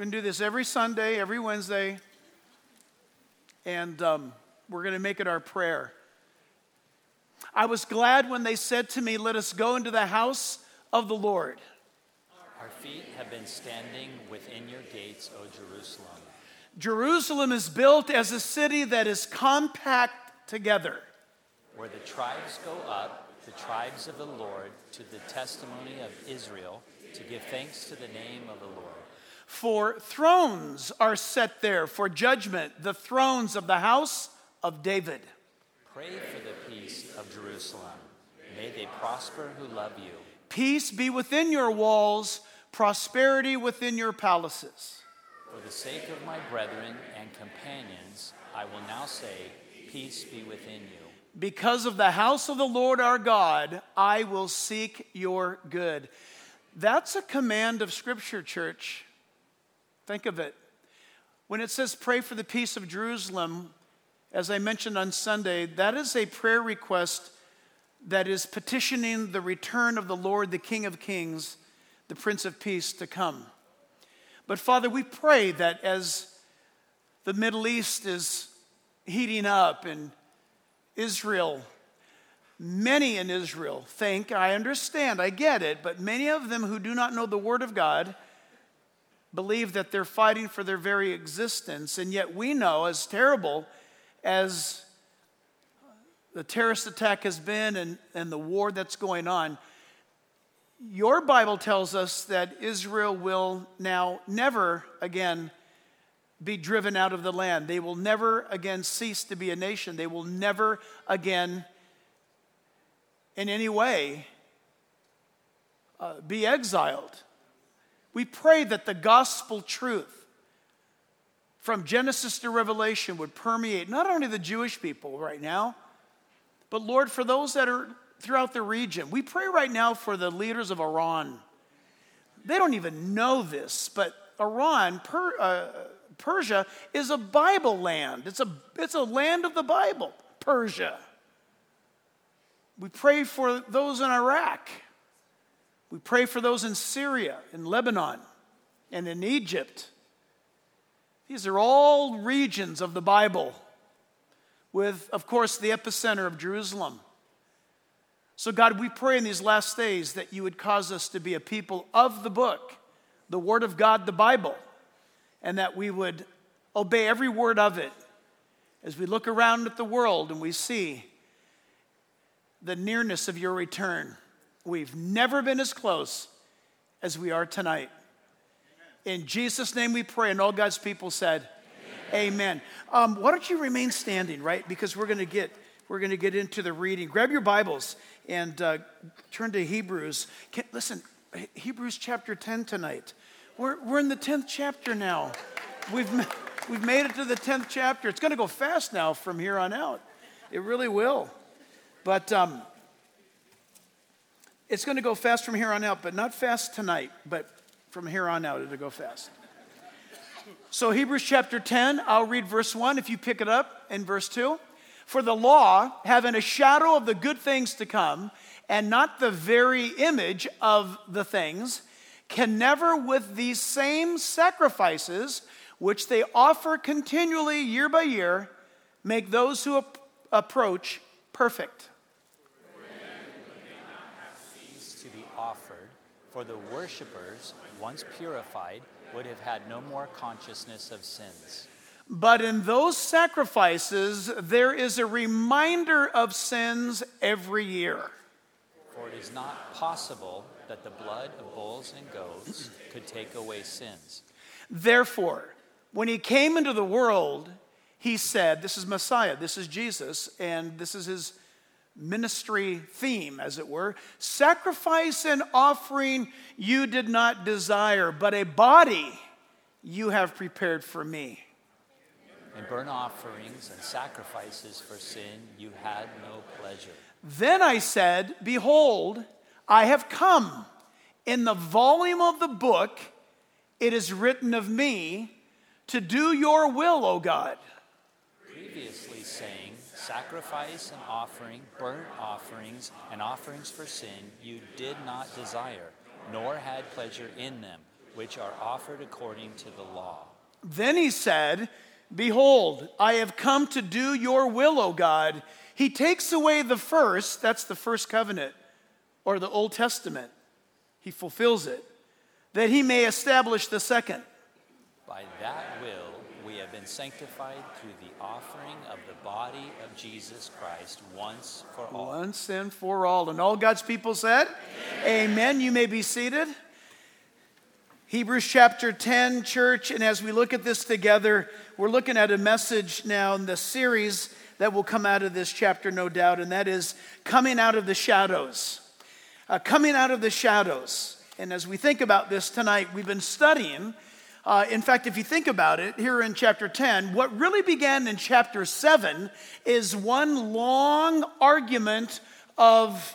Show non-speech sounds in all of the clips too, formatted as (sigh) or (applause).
We're going to do this every Sunday, every Wednesday, and um, we're going to make it our prayer. I was glad when they said to me, Let us go into the house of the Lord. Our feet have been standing within your gates, O Jerusalem. Jerusalem is built as a city that is compact together. Where the tribes go up, the tribes of the Lord, to the testimony of Israel, to give thanks to the name of the Lord. For thrones are set there for judgment, the thrones of the house of David. Pray for the peace of Jerusalem. May they prosper who love you. Peace be within your walls, prosperity within your palaces. For the sake of my brethren and companions, I will now say, Peace be within you. Because of the house of the Lord our God, I will seek your good. That's a command of Scripture, church. Think of it. When it says pray for the peace of Jerusalem, as I mentioned on Sunday, that is a prayer request that is petitioning the return of the Lord, the King of Kings, the Prince of Peace to come. But Father, we pray that as the Middle East is heating up and Israel, many in Israel think, I understand, I get it, but many of them who do not know the Word of God believe that they're fighting for their very existence. And yet we know, as terrible as the terrorist attack has been and, and the war that's going on, your Bible tells us that Israel will now never again be driven out of the land. They will never again cease to be a nation. They will never again, in any way, uh, be exiled. We pray that the gospel truth from Genesis to Revelation would permeate not only the Jewish people right now, but Lord, for those that are throughout the region. We pray right now for the leaders of Iran. They don't even know this, but Iran, per, uh, Persia, is a Bible land. It's a, it's a land of the Bible, Persia. We pray for those in Iraq. We pray for those in Syria, in Lebanon, and in Egypt. These are all regions of the Bible, with, of course, the epicenter of Jerusalem. So, God, we pray in these last days that you would cause us to be a people of the book, the Word of God, the Bible, and that we would obey every word of it as we look around at the world and we see the nearness of your return. We've never been as close as we are tonight. In Jesus' name we pray. And all God's people said, Amen. Amen. Um, why don't you remain standing, right? Because we're going to get we're going to get into the reading. Grab your Bibles and uh, turn to Hebrews. Can, listen, Hebrews chapter 10 tonight. We're, we're in the 10th chapter now. We've, we've made it to the 10th chapter. It's going to go fast now from here on out. It really will. But um, it's going to go fast from here on out, but not fast tonight. But from here on out, it'll go fast. So, Hebrews chapter 10, I'll read verse 1 if you pick it up, in verse 2. For the law, having a shadow of the good things to come, and not the very image of the things, can never, with these same sacrifices, which they offer continually year by year, make those who ap- approach perfect. To be offered, for the worshippers once purified, would have had no more consciousness of sins. But in those sacrifices, there is a reminder of sins every year. For it is not possible that the blood of bulls and goats could take away sins. Therefore, when he came into the world, he said, This is Messiah, this is Jesus, and this is his ministry theme, as it were. Sacrifice and offering you did not desire, but a body you have prepared for me. In burnt offerings and sacrifices for sin, you had no pleasure. Then I said, Behold, I have come. In the volume of the book, it is written of me to do your will, O God. Previously Sacrifice and offering, burnt offerings, and offerings for sin you did not desire, nor had pleasure in them which are offered according to the law. Then he said, Behold, I have come to do your will, O God. He takes away the first, that's the first covenant, or the Old Testament. He fulfills it, that he may establish the second. By that will, been sanctified through the offering of the body of Jesus Christ once for all. Once and for all. And all God's people said, Amen. Amen. You may be seated. Hebrews chapter 10, church, and as we look at this together, we're looking at a message now in the series that will come out of this chapter, no doubt, and that is coming out of the shadows. Uh, coming out of the shadows. And as we think about this tonight, we've been studying. Uh, in fact, if you think about it, here in chapter 10, what really began in chapter 7 is one long argument of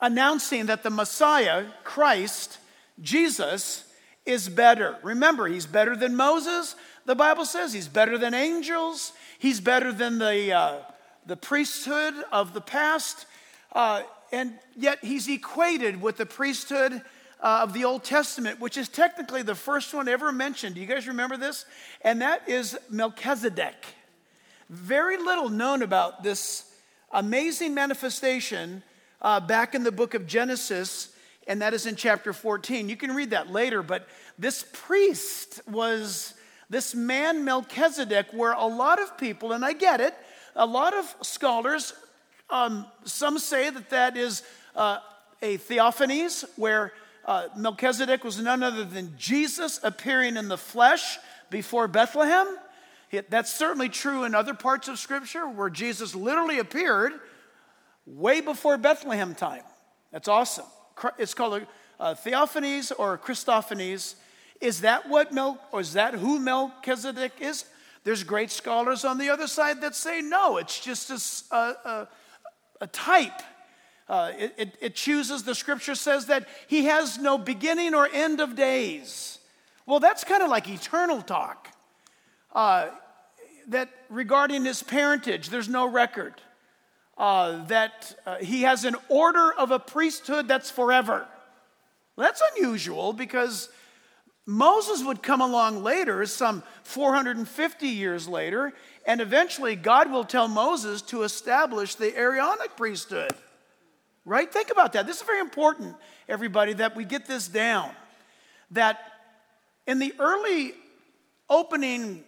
announcing that the Messiah, Christ, Jesus is better. Remember, he's better than Moses. The Bible says he's better than angels. He's better than the, uh, the priesthood of the past. Uh, and yet he's equated with the priesthood uh, of the Old Testament, which is technically the first one ever mentioned. Do you guys remember this? And that is Melchizedek. Very little known about this amazing manifestation uh, back in the book of Genesis and that is in chapter 14. You can read that later, but this priest was this man Melchizedek, where a lot of people, and I get it, a lot of scholars, um, some say that that is uh, a theophanies, where uh, Melchizedek was none other than Jesus appearing in the flesh before Bethlehem. That's certainly true in other parts of Scripture where Jesus literally appeared way before Bethlehem time. That's awesome it's called a, theophanies or Christophanies. Is that what Mel, or is that who Melchizedek is? There's great scholars on the other side that say no, it's just a, a, a type. Uh, it, it, it, chooses, the scripture says that he has no beginning or end of days. Well, that's kind of like eternal talk. Uh, that regarding his parentage, there's no record uh, that uh, he has an order of a priesthood that's forever. That's unusual because Moses would come along later, some 450 years later, and eventually God will tell Moses to establish the Aaronic priesthood. Right? Think about that. This is very important, everybody, that we get this down. That in the early opening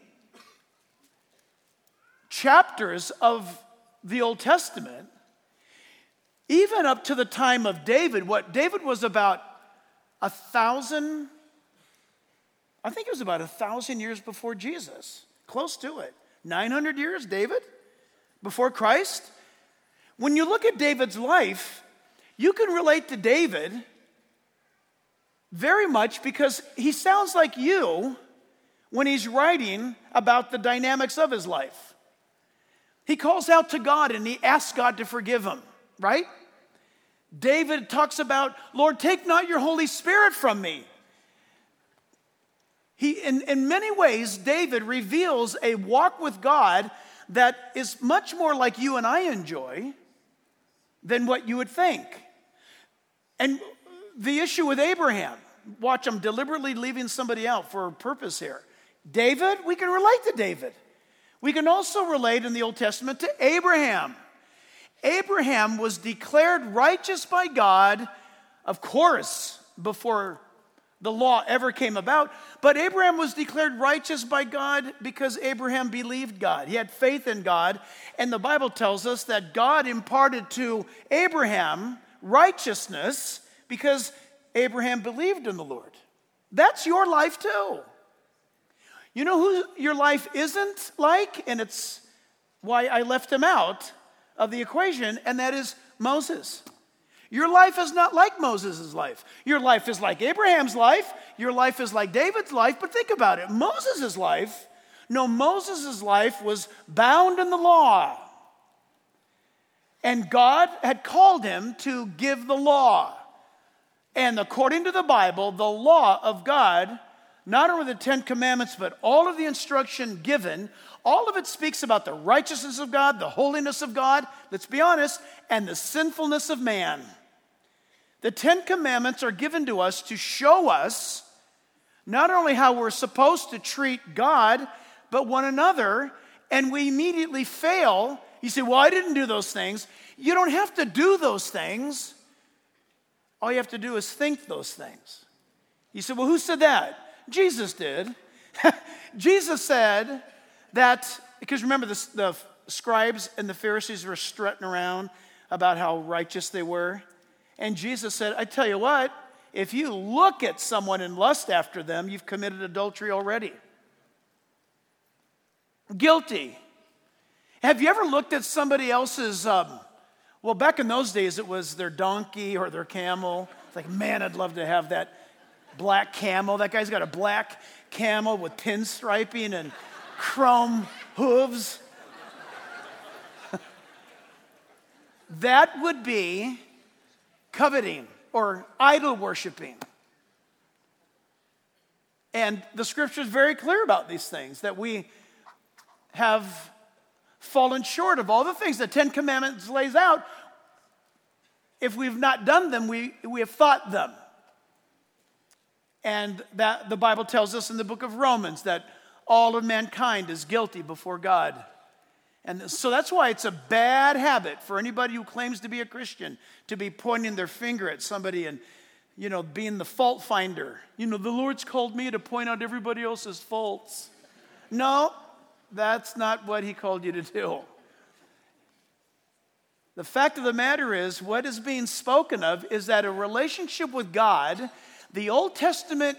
chapters of the Old Testament, even up to the time of David, what David was about a thousand, I think it was about a thousand years before Jesus, close to it. 900 years, David, before Christ. When you look at David's life, you can relate to David very much because he sounds like you when he's writing about the dynamics of his life. He calls out to God and he asks God to forgive him, right? David talks about, Lord, take not your Holy Spirit from me. He, in, in many ways, David reveals a walk with God that is much more like you and I enjoy than what you would think. And the issue with Abraham, watch, I'm deliberately leaving somebody out for a purpose here. David, we can relate to David. We can also relate in the Old Testament to Abraham. Abraham was declared righteous by God, of course, before the law ever came about, but Abraham was declared righteous by God because Abraham believed God. He had faith in God, and the Bible tells us that God imparted to Abraham righteousness because Abraham believed in the Lord. That's your life too. You know who your life isn't like? And it's why I left him out of the equation, and that is Moses. Your life is not like Moses' life. Your life is like Abraham's life. Your life is like David's life. But think about it Moses' life, no, Moses' life was bound in the law. And God had called him to give the law. And according to the Bible, the law of God not only the Ten Commandments, but all of the instruction given, all of it speaks about the righteousness of God, the holiness of God, let's be honest, and the sinfulness of man. The Ten Commandments are given to us to show us not only how we're supposed to treat God, but one another, and we immediately fail. You say, Well, I didn't do those things. You don't have to do those things. All you have to do is think those things. You say, Well, who said that? Jesus did. (laughs) Jesus said that, because remember, the, the scribes and the Pharisees were strutting around about how righteous they were. And Jesus said, I tell you what, if you look at someone and lust after them, you've committed adultery already. Guilty. Have you ever looked at somebody else's, um, well, back in those days, it was their donkey or their camel. It's like, man, I'd love to have that black camel. That guy's got a black camel with pinstriping and chrome hooves. (laughs) that would be coveting or idol worshiping. And the scripture is very clear about these things that we have fallen short of all the things the Ten Commandments lays out. If we've not done them, we, we have thought them. And that the Bible tells us in the book of Romans that all of mankind is guilty before God. And so that's why it's a bad habit for anybody who claims to be a Christian to be pointing their finger at somebody and, you know, being the fault finder. You know, the Lord's called me to point out everybody else's faults. No, that's not what He called you to do. The fact of the matter is, what is being spoken of is that a relationship with God, the Old Testament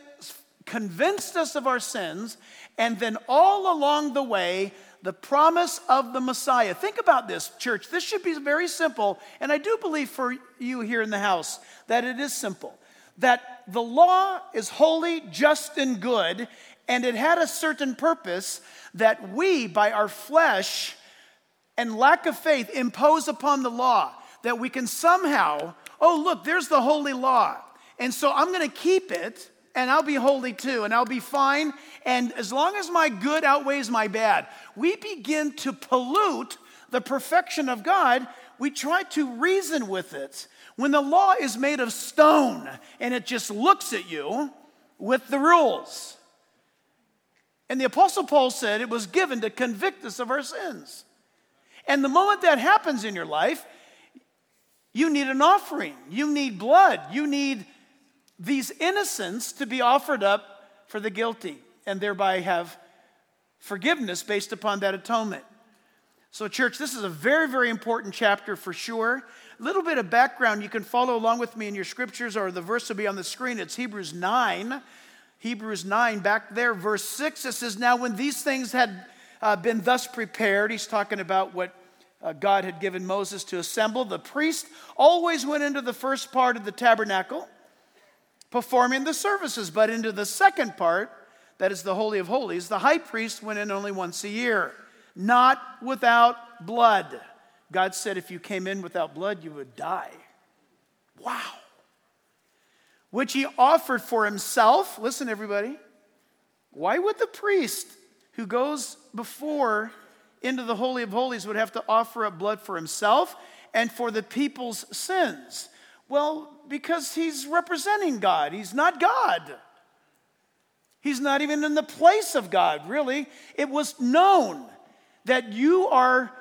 convinced us of our sins, and then all along the way, the promise of the Messiah. Think about this, church. This should be very simple, and I do believe for you here in the house that it is simple. That the law is holy, just, and good, and it had a certain purpose that we, by our flesh and lack of faith, impose upon the law. That we can somehow, oh, look, there's the holy law. And so I'm going to keep it and I'll be holy too, and I'll be fine. And as long as my good outweighs my bad, we begin to pollute the perfection of God. We try to reason with it. When the law is made of stone and it just looks at you with the rules. And the Apostle Paul said it was given to convict us of our sins. And the moment that happens in your life, you need an offering, you need blood, you need these innocents to be offered up for the guilty and thereby have forgiveness based upon that atonement. So, church, this is a very, very important chapter for sure. A little bit of background, you can follow along with me in your scriptures, or the verse will be on the screen. It's Hebrews 9. Hebrews 9, back there, verse 6, it says, Now, when these things had uh, been thus prepared, he's talking about what uh, God had given Moses to assemble. The priest always went into the first part of the tabernacle performing the services. But into the second part, that is the Holy of Holies, the high priest went in only once a year, not without blood. God said if you came in without blood, you would die. Wow. Which he offered for himself. Listen, everybody. Why would the priest who goes before into the Holy of Holies would have to offer up blood for himself and for the people's sins? Well, because he's representing God. He's not God. He's not even in the place of God, really. It was known that you are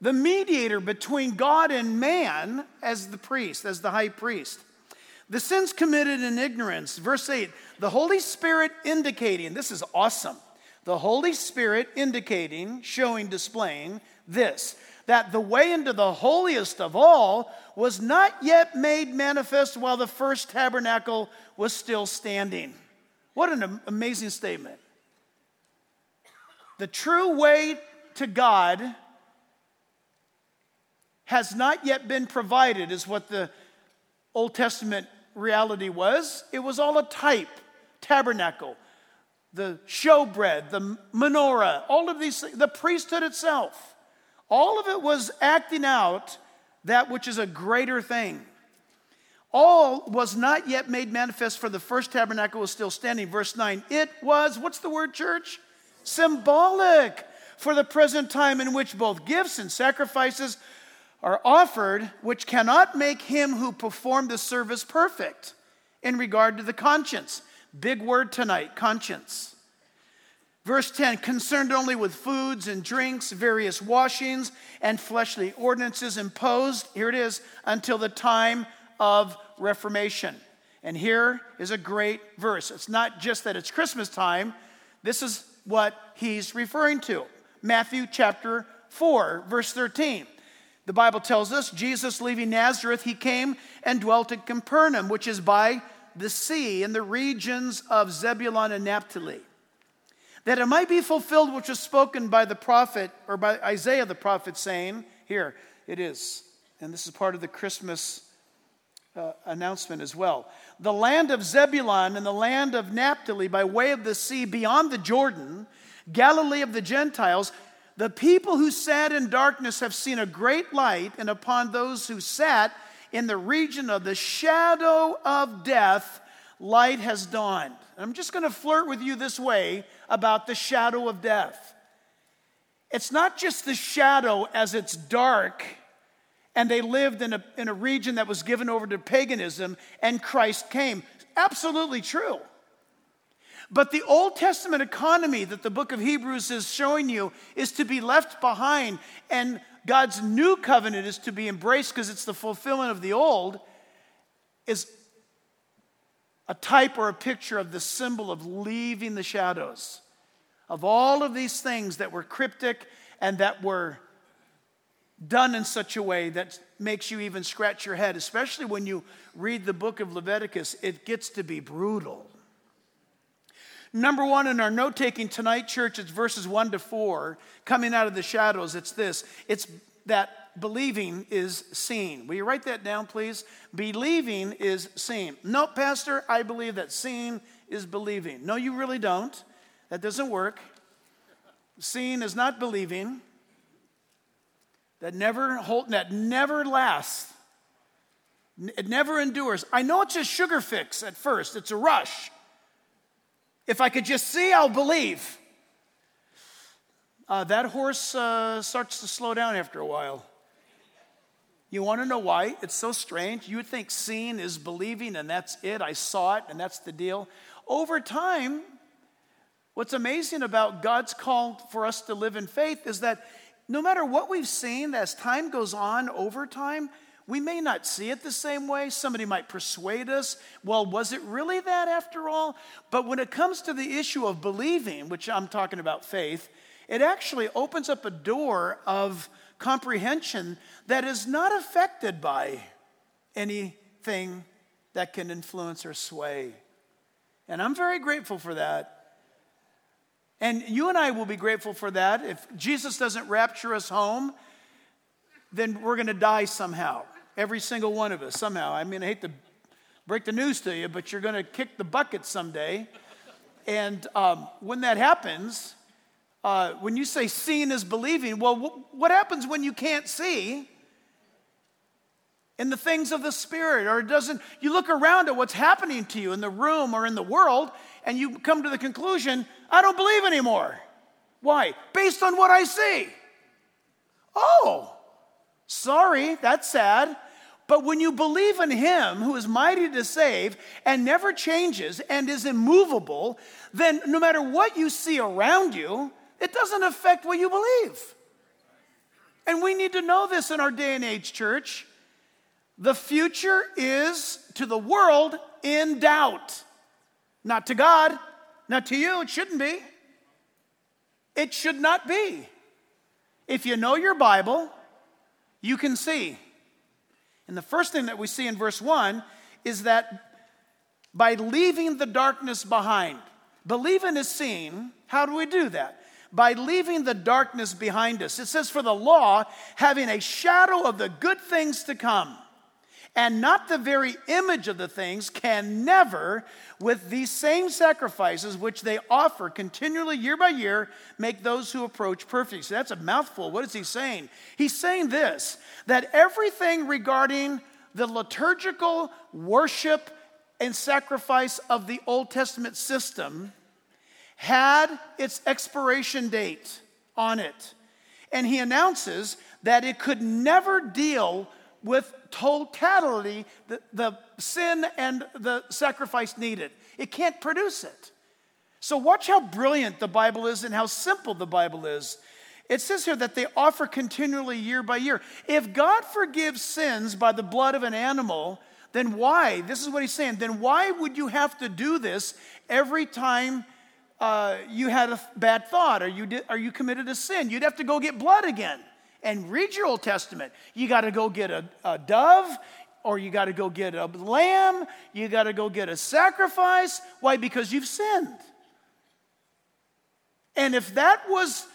the mediator between God and man as the priest, as the high priest. The sins committed in ignorance. Verse 8, the Holy Spirit indicating, this is awesome. The Holy Spirit indicating, showing, displaying this that the way into the holiest of all was not yet made manifest while the first tabernacle was still standing. What an amazing statement. The true way to God has not yet been provided, is what the Old Testament reality was. It was all a type, tabernacle, the showbread, the menorah, all of these things, the priesthood itself. All of it was acting out that which is a greater thing. All was not yet made manifest, for the first tabernacle was still standing. Verse 9, it was, what's the word, church? Symbolic for the present time in which both gifts and sacrifices are offered, which cannot make him who performed the service perfect in regard to the conscience, Big word tonight conscience. Verse 10 concerned only with foods and drinks, various washings, and fleshly ordinances imposed, here it is, until the time of Reformation. And here is a great verse. It's not just that it's Christmas time, this is what he's referring to. Matthew chapter 4, verse 13. The Bible tells us Jesus leaving Nazareth, he came and dwelt at Capernaum, which is by the sea in the regions of Zebulun and Naphtali that it might be fulfilled which was spoken by the prophet, or by Isaiah the prophet, saying, Here it is. And this is part of the Christmas uh, announcement as well. The land of Zebulun and the land of Naphtali by way of the sea beyond the Jordan, Galilee of the Gentiles, the people who sat in darkness have seen a great light, and upon those who sat in the region of the shadow of death, light has dawned. I'm just going to flirt with you this way about the shadow of death. It's not just the shadow as it's dark, and they lived in a, in a region that was given over to paganism, and Christ came. Absolutely true. But the Old Testament economy that the book of Hebrews is showing you is to be left behind, and God's new covenant is to be embraced because it's the fulfillment of the old, is a type or a picture of the symbol of leaving the shadows, of all of these things that were cryptic and that were done in such a way that makes you even scratch your head, especially when you read the book of Leviticus. It gets to be brutal. Number one in our note taking tonight, church, it's verses one to four, coming out of the shadows. It's this it's that believing is seen. Will you write that down, please? Believing is seen. No, Pastor, I believe that seeing is believing. No, you really don't. That doesn't work. Seeing is not believing. That never hold, that never lasts. It never endures. I know it's a sugar fix at first. It's a rush. If I could just see, I'll believe. Uh, that horse uh, starts to slow down after a while. You want to know why? It's so strange. You would think seeing is believing, and that's it. I saw it, and that's the deal. Over time, what's amazing about God's call for us to live in faith is that no matter what we've seen, as time goes on over time, we may not see it the same way. Somebody might persuade us, well, was it really that after all? But when it comes to the issue of believing, which I'm talking about faith, it actually opens up a door of comprehension that is not affected by anything that can influence or sway. And I'm very grateful for that. And you and I will be grateful for that. If Jesus doesn't rapture us home, then we're going to die somehow. Every single one of us, somehow. I mean, I hate to break the news to you, but you're going to kick the bucket someday. And um, when that happens, uh, when you say seeing is believing, well, wh- what happens when you can't see in the things of the Spirit? Or it doesn't, you look around at what's happening to you in the room or in the world, and you come to the conclusion, I don't believe anymore. Why? Based on what I see. Oh, sorry, that's sad. But when you believe in Him who is mighty to save and never changes and is immovable, then no matter what you see around you, it doesn't affect what you believe. And we need to know this in our day and age, church. The future is to the world in doubt. Not to God, not to you, it shouldn't be. It should not be. If you know your Bible, you can see. And the first thing that we see in verse 1 is that by leaving the darkness behind, believing is seen. How do we do that? by leaving the darkness behind us. It says, For the law, having a shadow of the good things to come, and not the very image of the things, can never, with these same sacrifices which they offer continually year by year, make those who approach perfect. So that's a mouthful. What is he saying? He's saying this that everything regarding the liturgical worship and sacrifice of the Old Testament system had its expiration date on it. And he announces that it could never deal with totality, the, the sin and the sacrifice needed. it can't produce it. So, watch how brilliant the Bible is and how simple the Bible is. It says here that they offer continually year by year. If God forgives sins by the blood of an animal, then why? This is what he's saying. Then why would you have to do this every time uh, you had a bad thought or you, did, or you committed a sin? You'd have to go get blood again and read your Old Testament. You got to go get a, a dove, or you got to go get a lamb, you got to go get a sacrifice. Why? Because you've sinned. And if that was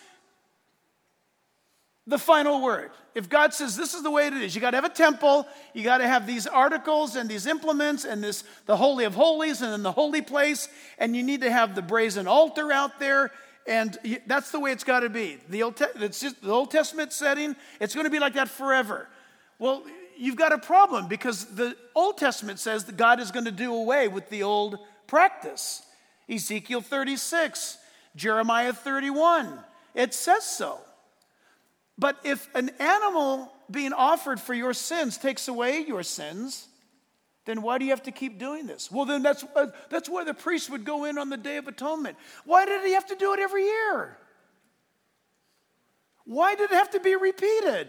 the final word, if God says this is the way it is, you got to have a temple, you got to have these articles and these implements and this the holy of holies and then the holy place, and you need to have the brazen altar out there and that's the way it's got to be. The Old, Te- just, the Old Testament setting, it's going to be like that forever. Well, you've got a problem because the Old Testament says that God is going to do away with the old practice. Ezekiel 36, Jeremiah 31, it says so. But if an animal being offered for your sins takes away your sins, then why do you have to keep doing this? Well, then that's, uh, that's why the priest would go in on the Day of Atonement. Why did he have to do it every year? Why did it have to be repeated?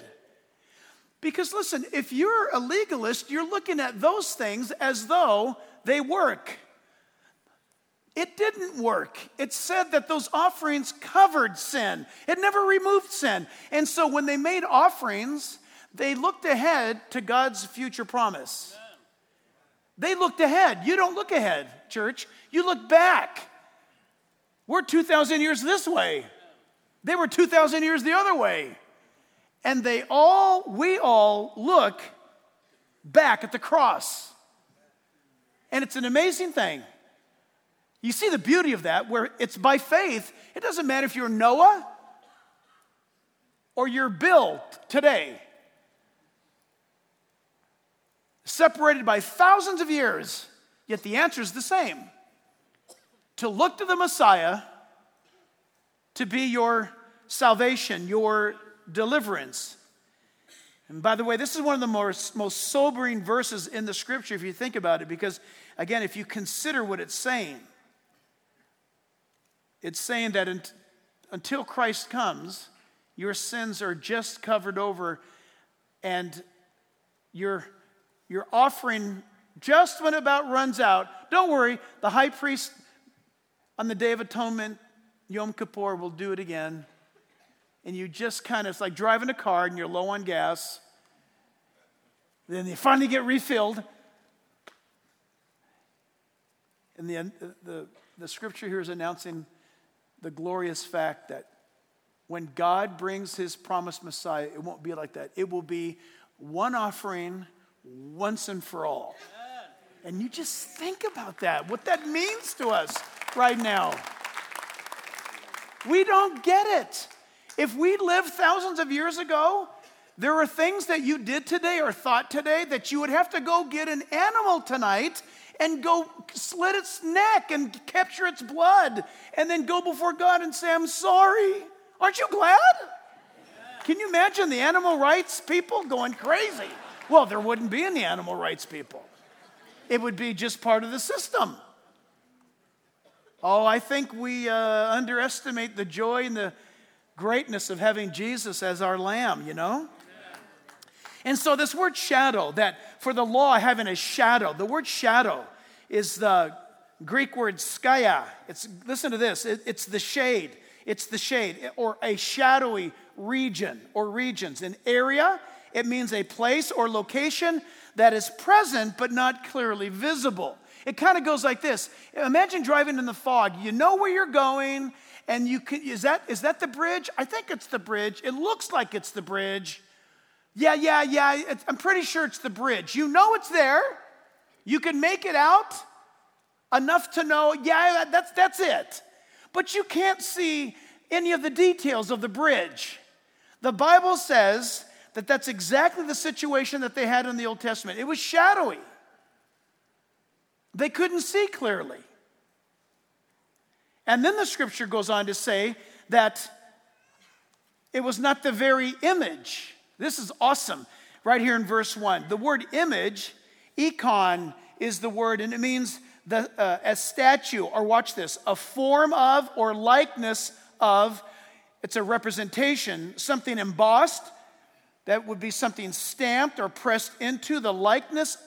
Because listen, if you're a legalist, you're looking at those things as though they work. It didn't work. It said that those offerings covered sin, it never removed sin. And so when they made offerings, they looked ahead to God's future promise. They looked ahead. You don't look ahead, church. You look back. We're 2,000 years this way. They were 2,000 years the other way. And they all, we all look back at the cross. And it's an amazing thing. You see the beauty of that, where it's by faith. It doesn't matter if you're Noah or you're Bill today separated by thousands of years, yet the answer is the same to look to the Messiah to be your salvation, your deliverance. And by the way, this is one of the most, most sobering verses in the scripture if you think about it, because again, if you consider what it's saying, it's saying that until Christ comes, your sins are just covered over and you're your offering just when it about runs out. Don't worry, the high priest on the Day of Atonement, Yom Kippur, will do it again. And you just kind of, it's like driving a car and you're low on gas. Then you finally get refilled. And the, the, the scripture here is announcing the glorious fact that when God brings his promised Messiah, it won't be like that. It will be one offering once and for all. And you just think about that, what that means to us right now. We don't get it. If we lived thousands of years ago, there are things that you did today or thought today that you would have to go get an animal tonight and go slit its neck and capture its blood and then go before God and say, I'm sorry. Aren't you glad? Can you imagine the animal rights people going crazy? Well, there wouldn't be any animal rights people, it would be just part of the system. Oh, I think we uh, underestimate the joy and the greatness of having Jesus as our lamb, you know? And so, this word shadow, that for the law having a shadow, the word shadow is the Greek word skaya. It's, listen to this, it, it's the shade. It's the shade, or a shadowy region or regions, an area it means a place or location that is present but not clearly visible. It kind of goes like this Imagine driving in the fog. You know where you're going, and you can, is that, is that the bridge? I think it's the bridge. It looks like it's the bridge. Yeah, yeah, yeah. I'm pretty sure it's the bridge. You know it's there. You can make it out enough to know, yeah, that's, that's it. But you can't see any of the details of the bridge. The Bible says that that's exactly the situation that they had in the Old Testament. It was shadowy, they couldn't see clearly. And then the scripture goes on to say that it was not the very image. This is awesome. Right here in verse 1. The word image, icon, is the word, and it means the, uh, a statue, or watch this, a form of or likeness of, it's a representation, something embossed, that would be something stamped or pressed into the likeness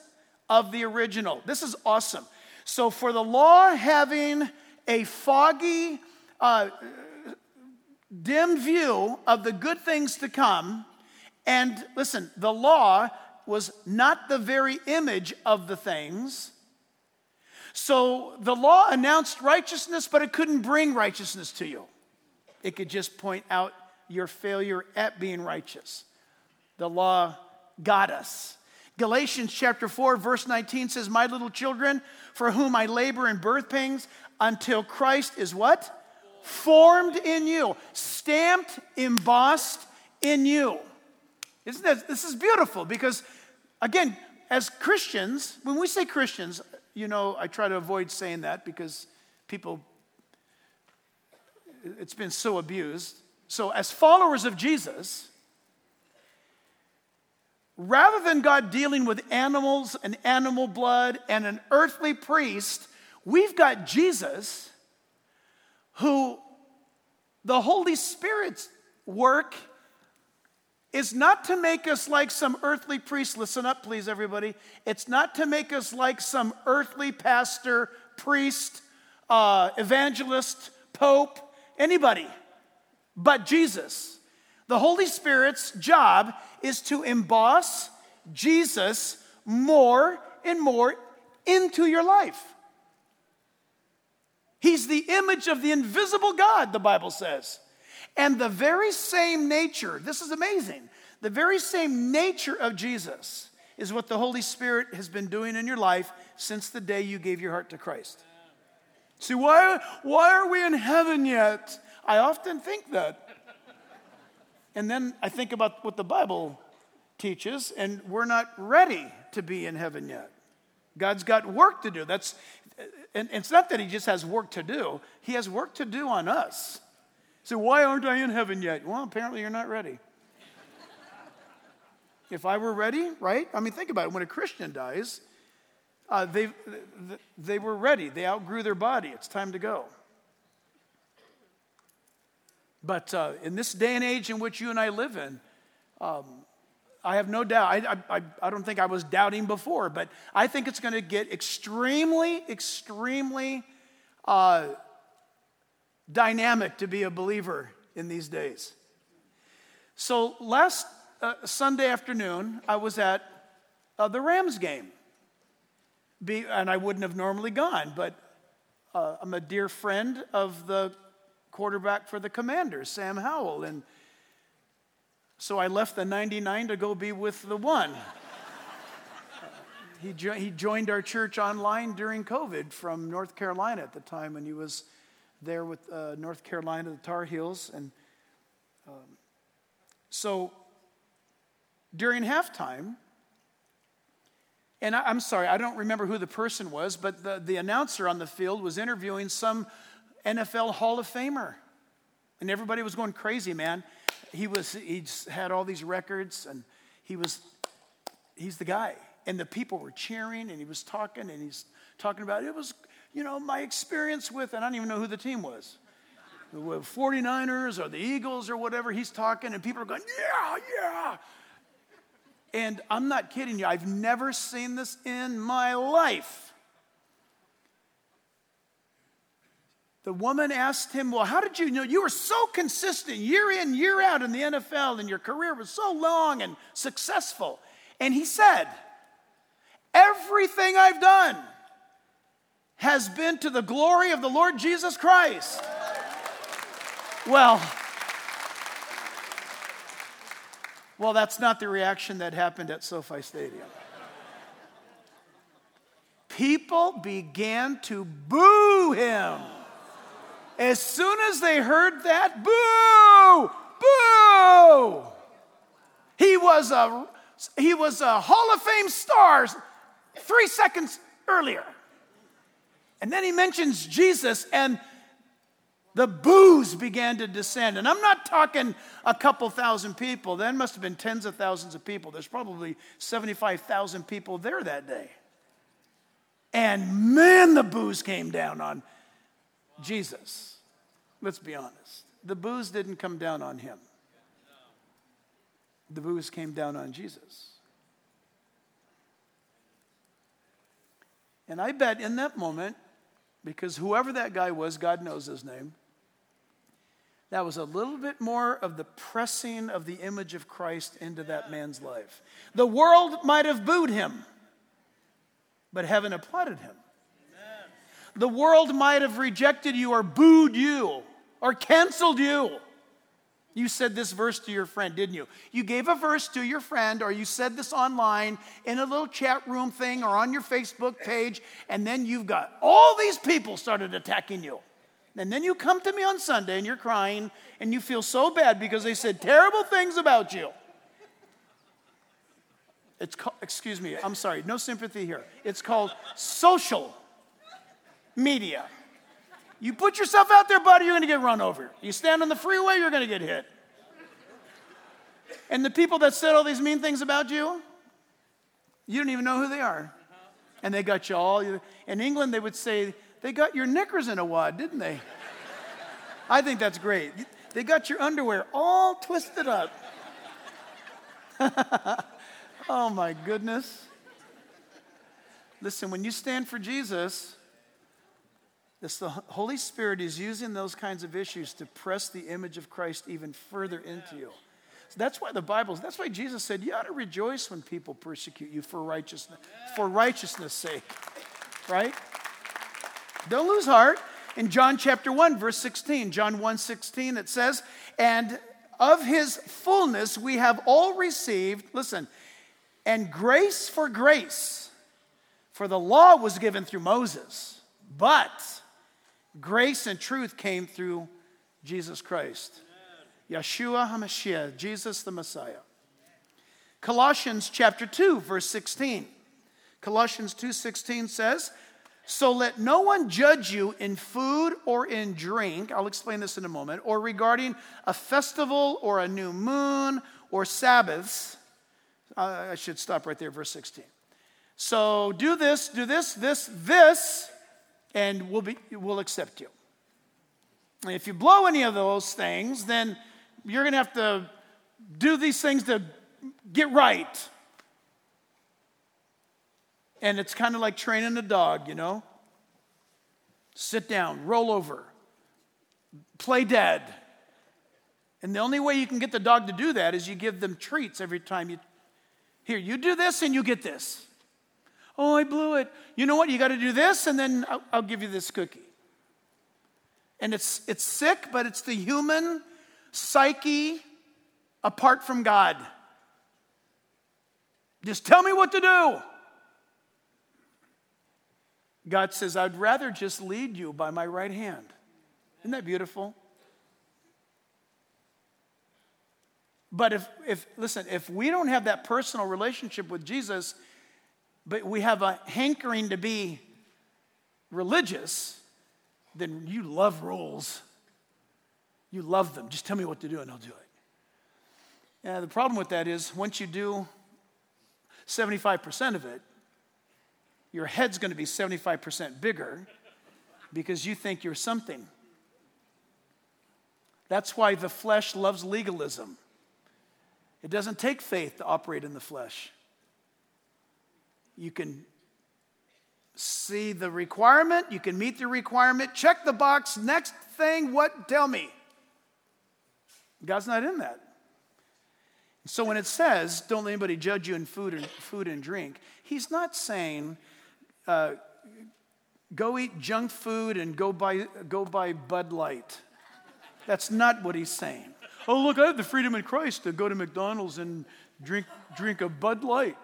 of the original. This is awesome. So, for the law having a foggy, uh, dim view of the good things to come, and listen, the law was not the very image of the things. So the law announced righteousness, but it couldn't bring righteousness to you. It could just point out your failure at being righteous. The law got us. Galatians chapter 4, verse 19 says, My little children, for whom I labor in birth pangs, until Christ is what? Formed in you, stamped, embossed in you. Isn't that, this is beautiful because, again, as Christians, when we say Christians, you know, I try to avoid saying that because people, it's been so abused. So, as followers of Jesus, rather than God dealing with animals and animal blood and an earthly priest, we've got Jesus who the Holy Spirit's work is not to make us like some earthly priest. Listen up, please, everybody. It's not to make us like some earthly pastor, priest, uh, evangelist, pope, anybody but Jesus. The Holy Spirit's job is to emboss Jesus more and more into your life. He's the image of the invisible God, the Bible says. And the very same nature, this is amazing, the very same nature of Jesus is what the Holy Spirit has been doing in your life since the day you gave your heart to Christ. See, why, why are we in heaven yet? I often think that. And then I think about what the Bible teaches, and we're not ready to be in heaven yet. God's got work to do. That's, and it's not that He just has work to do, He has work to do on us. So, why aren't I in heaven yet? Well, apparently you're not ready. if I were ready, right? I mean, think about it. When a Christian dies, uh, they, they were ready. They outgrew their body. It's time to go. But uh, in this day and age in which you and I live in, um, I have no doubt. I, I, I don't think I was doubting before, but I think it's going to get extremely, extremely uh, dynamic to be a believer in these days. So last uh, Sunday afternoon, I was at uh, the Rams game. Be, and I wouldn't have normally gone, but uh, I'm a dear friend of the quarterback for the Commanders, Sam Howell. And so I left the 99 to go be with the one. he, jo- he joined our church online during COVID from North Carolina at the time when he was there with uh, North Carolina, the Tar Heels. And um, so during halftime, and I, am sorry, I don't remember who the person was, but the, the announcer on the field was interviewing some NFL Hall of Famer. And everybody was going crazy, man. He was, he had all these records, and he was, he's the guy. And the people were cheering, and he was talking, and he's talking about it was you know, my experience with, and I don't even know who the team was. The 49ers or the Eagles or whatever, he's talking, and people are going, yeah, yeah. And I'm not kidding you, I've never seen this in my life. The woman asked him, Well, how did you know? You were so consistent year in, year out in the NFL, and your career was so long and successful. And he said, Everything I've done has been to the glory of the Lord Jesus Christ. Well, well, that's not the reaction that happened at SoFi Stadium. People began to boo him. As soon as they heard that, boo, boo. He was a he was a Hall of Fame star 3 seconds earlier. And then he mentions Jesus, and the boos began to descend. And I'm not talking a couple thousand people. There must have been tens of thousands of people. There's probably 75,000 people there that day. And man, the boos came down on Jesus. Let's be honest. The boos didn't come down on him, the boos came down on Jesus. And I bet in that moment, because whoever that guy was, God knows his name, that was a little bit more of the pressing of the image of Christ into that man's life. The world might have booed him, but heaven applauded him. The world might have rejected you or booed you or canceled you. You said this verse to your friend, didn't you? You gave a verse to your friend, or you said this online in a little chat room thing or on your Facebook page, and then you've got all these people started attacking you. And then you come to me on Sunday and you're crying and you feel so bad because they said terrible things about you. It's excuse me, I'm sorry, no sympathy here. It's called social media. You put yourself out there, buddy, you're going to get run over. You stand on the freeway, you're going to get hit. And the people that said all these mean things about you, you don't even know who they are. And they got you all. In England, they would say, they got your knickers in a wad, didn't they? (laughs) I think that's great. They got your underwear all twisted up. (laughs) oh my goodness. Listen, when you stand for Jesus, this, the Holy Spirit is using those kinds of issues to press the image of Christ even further into you. So that's why the Bible, that's why Jesus said, you ought to rejoice when people persecute you for righteousness, for righteousness' sake. Right? Don't lose heart. In John chapter 1, verse 16, John 1 16, it says, And of his fullness we have all received, listen, and grace for grace. For the law was given through Moses, but grace and truth came through Jesus Christ. Yeshua HaMashiach, Jesus the Messiah. Colossians chapter 2, verse 16. Colossians 2:16 says, so let no one judge you in food or in drink. I'll explain this in a moment. Or regarding a festival or a new moon or Sabbaths. I should stop right there, verse 16. So do this, do this, this, this, and we'll, be, we'll accept you. And if you blow any of those things, then you're going to have to do these things to get right. And it's kind of like training a dog, you know? Sit down, roll over, play dead. And the only way you can get the dog to do that is you give them treats every time you. Here, you do this and you get this. Oh, I blew it. You know what? You got to do this and then I'll, I'll give you this cookie. And it's, it's sick, but it's the human psyche apart from God. Just tell me what to do. God says, I'd rather just lead you by my right hand. Isn't that beautiful? But if, if, listen, if we don't have that personal relationship with Jesus, but we have a hankering to be religious, then you love rules. You love them. Just tell me what to do and I'll do it. Yeah, the problem with that is once you do 75% of it, your head's going to be 75% bigger because you think you're something. That's why the flesh loves legalism. It doesn't take faith to operate in the flesh. You can see the requirement, you can meet the requirement, check the box, next thing, what? Tell me. God's not in that. So when it says, don't let anybody judge you in food and, food and drink, he's not saying uh, go eat junk food and go buy, go buy Bud Light. That's not what he's saying. Oh, look, I have the freedom in Christ to go to McDonald's and drink, drink a Bud Light.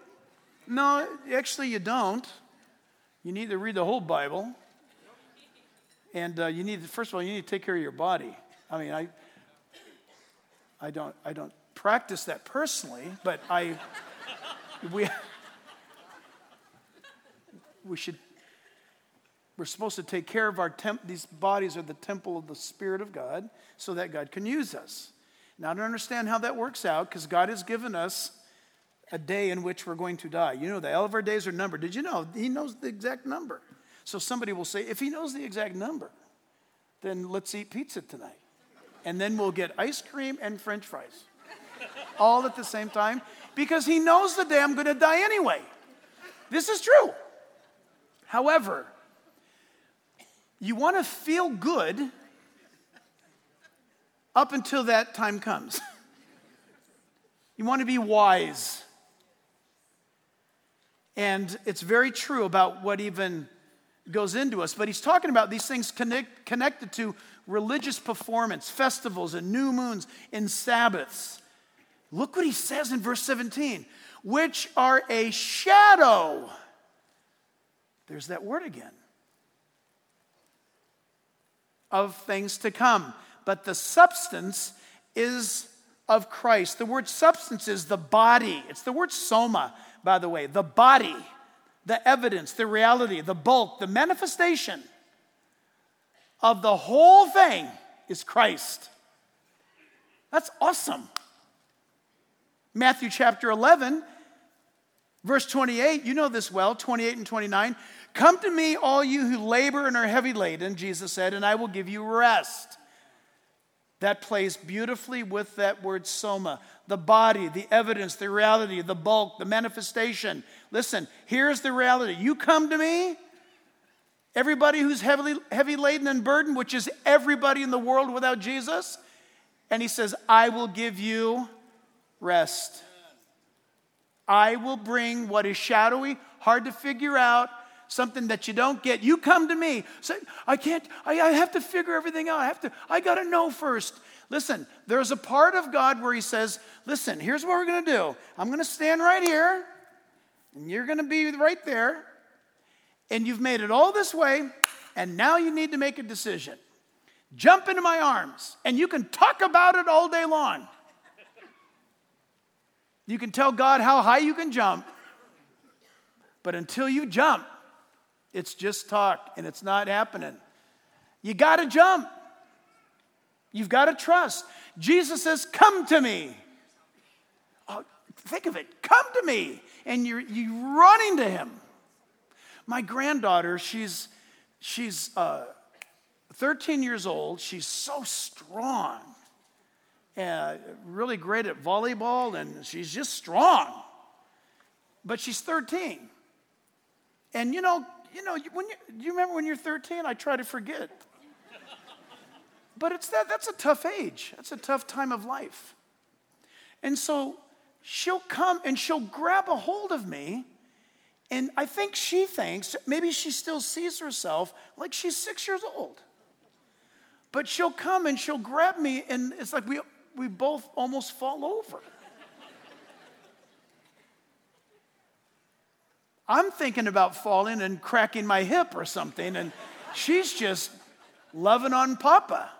No, actually, you don't. You need to read the whole Bible. And uh, you need, to, first of all, you need to take care of your body. I mean, I, I, don't, I don't practice that personally, but I, we, we should we're supposed to take care of our temp these bodies are the temple of the spirit of god so that god can use us now to understand how that works out because god has given us a day in which we're going to die. You know that all of our days are numbered. Did you know he knows the exact number? So somebody will say, if he knows the exact number, then let's eat pizza tonight. And then we'll get ice cream and french fries all at the same time because he knows the day I'm going to die anyway. This is true. However, you want to feel good up until that time comes. (laughs) you want to be wise. And it's very true about what even goes into us. But he's talking about these things connect, connected to religious performance, festivals, and new moons, and Sabbaths. Look what he says in verse 17, which are a shadow. There's that word again. Of things to come. But the substance is of Christ. The word substance is the body. It's the word soma by the way, the body, the evidence, the reality, the bulk, the manifestation of the whole thing is Christ. That's awesome. Matthew chapter 11, verse 28, you know this well, 28 and 29. Come to me, all you who labor and are heavy laden, Jesus said, and I will give you rest. That plays beautifully with that word soma the body, the evidence, the reality, the bulk, the manifestation. Listen, here's the reality. You come to me, everybody who's heavily, heavy laden and burdened, which is everybody in the world without Jesus, and he says, I will give you rest. I will bring what is shadowy, hard to figure out, something that you don't get. You come to me. Say, I can't, I, I have to figure everything out. I have to, I got to know first. Listen, there's a part of God where He says, Listen, here's what we're going to do. I'm going to stand right here, and you're going to be right there, and you've made it all this way, and now you need to make a decision. Jump into my arms, and you can talk about it all day long. You can tell God how high you can jump, but until you jump, it's just talk and it's not happening. You got to jump. You've got to trust. Jesus says, Come to me. Oh, think of it. Come to me. And you're, you're running to him. My granddaughter, she's, she's uh, 13 years old. She's so strong. Uh, really great at volleyball, and she's just strong. But she's 13. And you know, you know, when you, you remember when you're 13? I try to forget. But it's that, that's a tough age. That's a tough time of life. And so she'll come and she'll grab a hold of me. And I think she thinks, maybe she still sees herself like she's six years old. But she'll come and she'll grab me, and it's like we, we both almost fall over. I'm thinking about falling and cracking my hip or something, and she's just loving on Papa.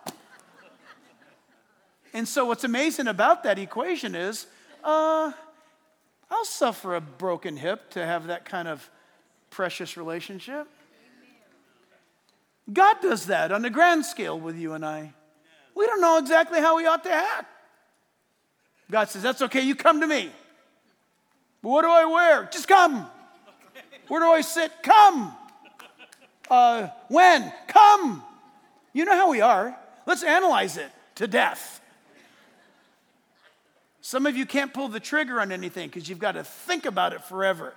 And so, what's amazing about that equation is uh, I'll suffer a broken hip to have that kind of precious relationship. God does that on a grand scale with you and I. We don't know exactly how we ought to act. God says, That's okay, you come to me. But what do I wear? Just come. Where do I sit? Come. Uh, when? Come. You know how we are. Let's analyze it to death. Some of you can't pull the trigger on anything because you've got to think about it forever,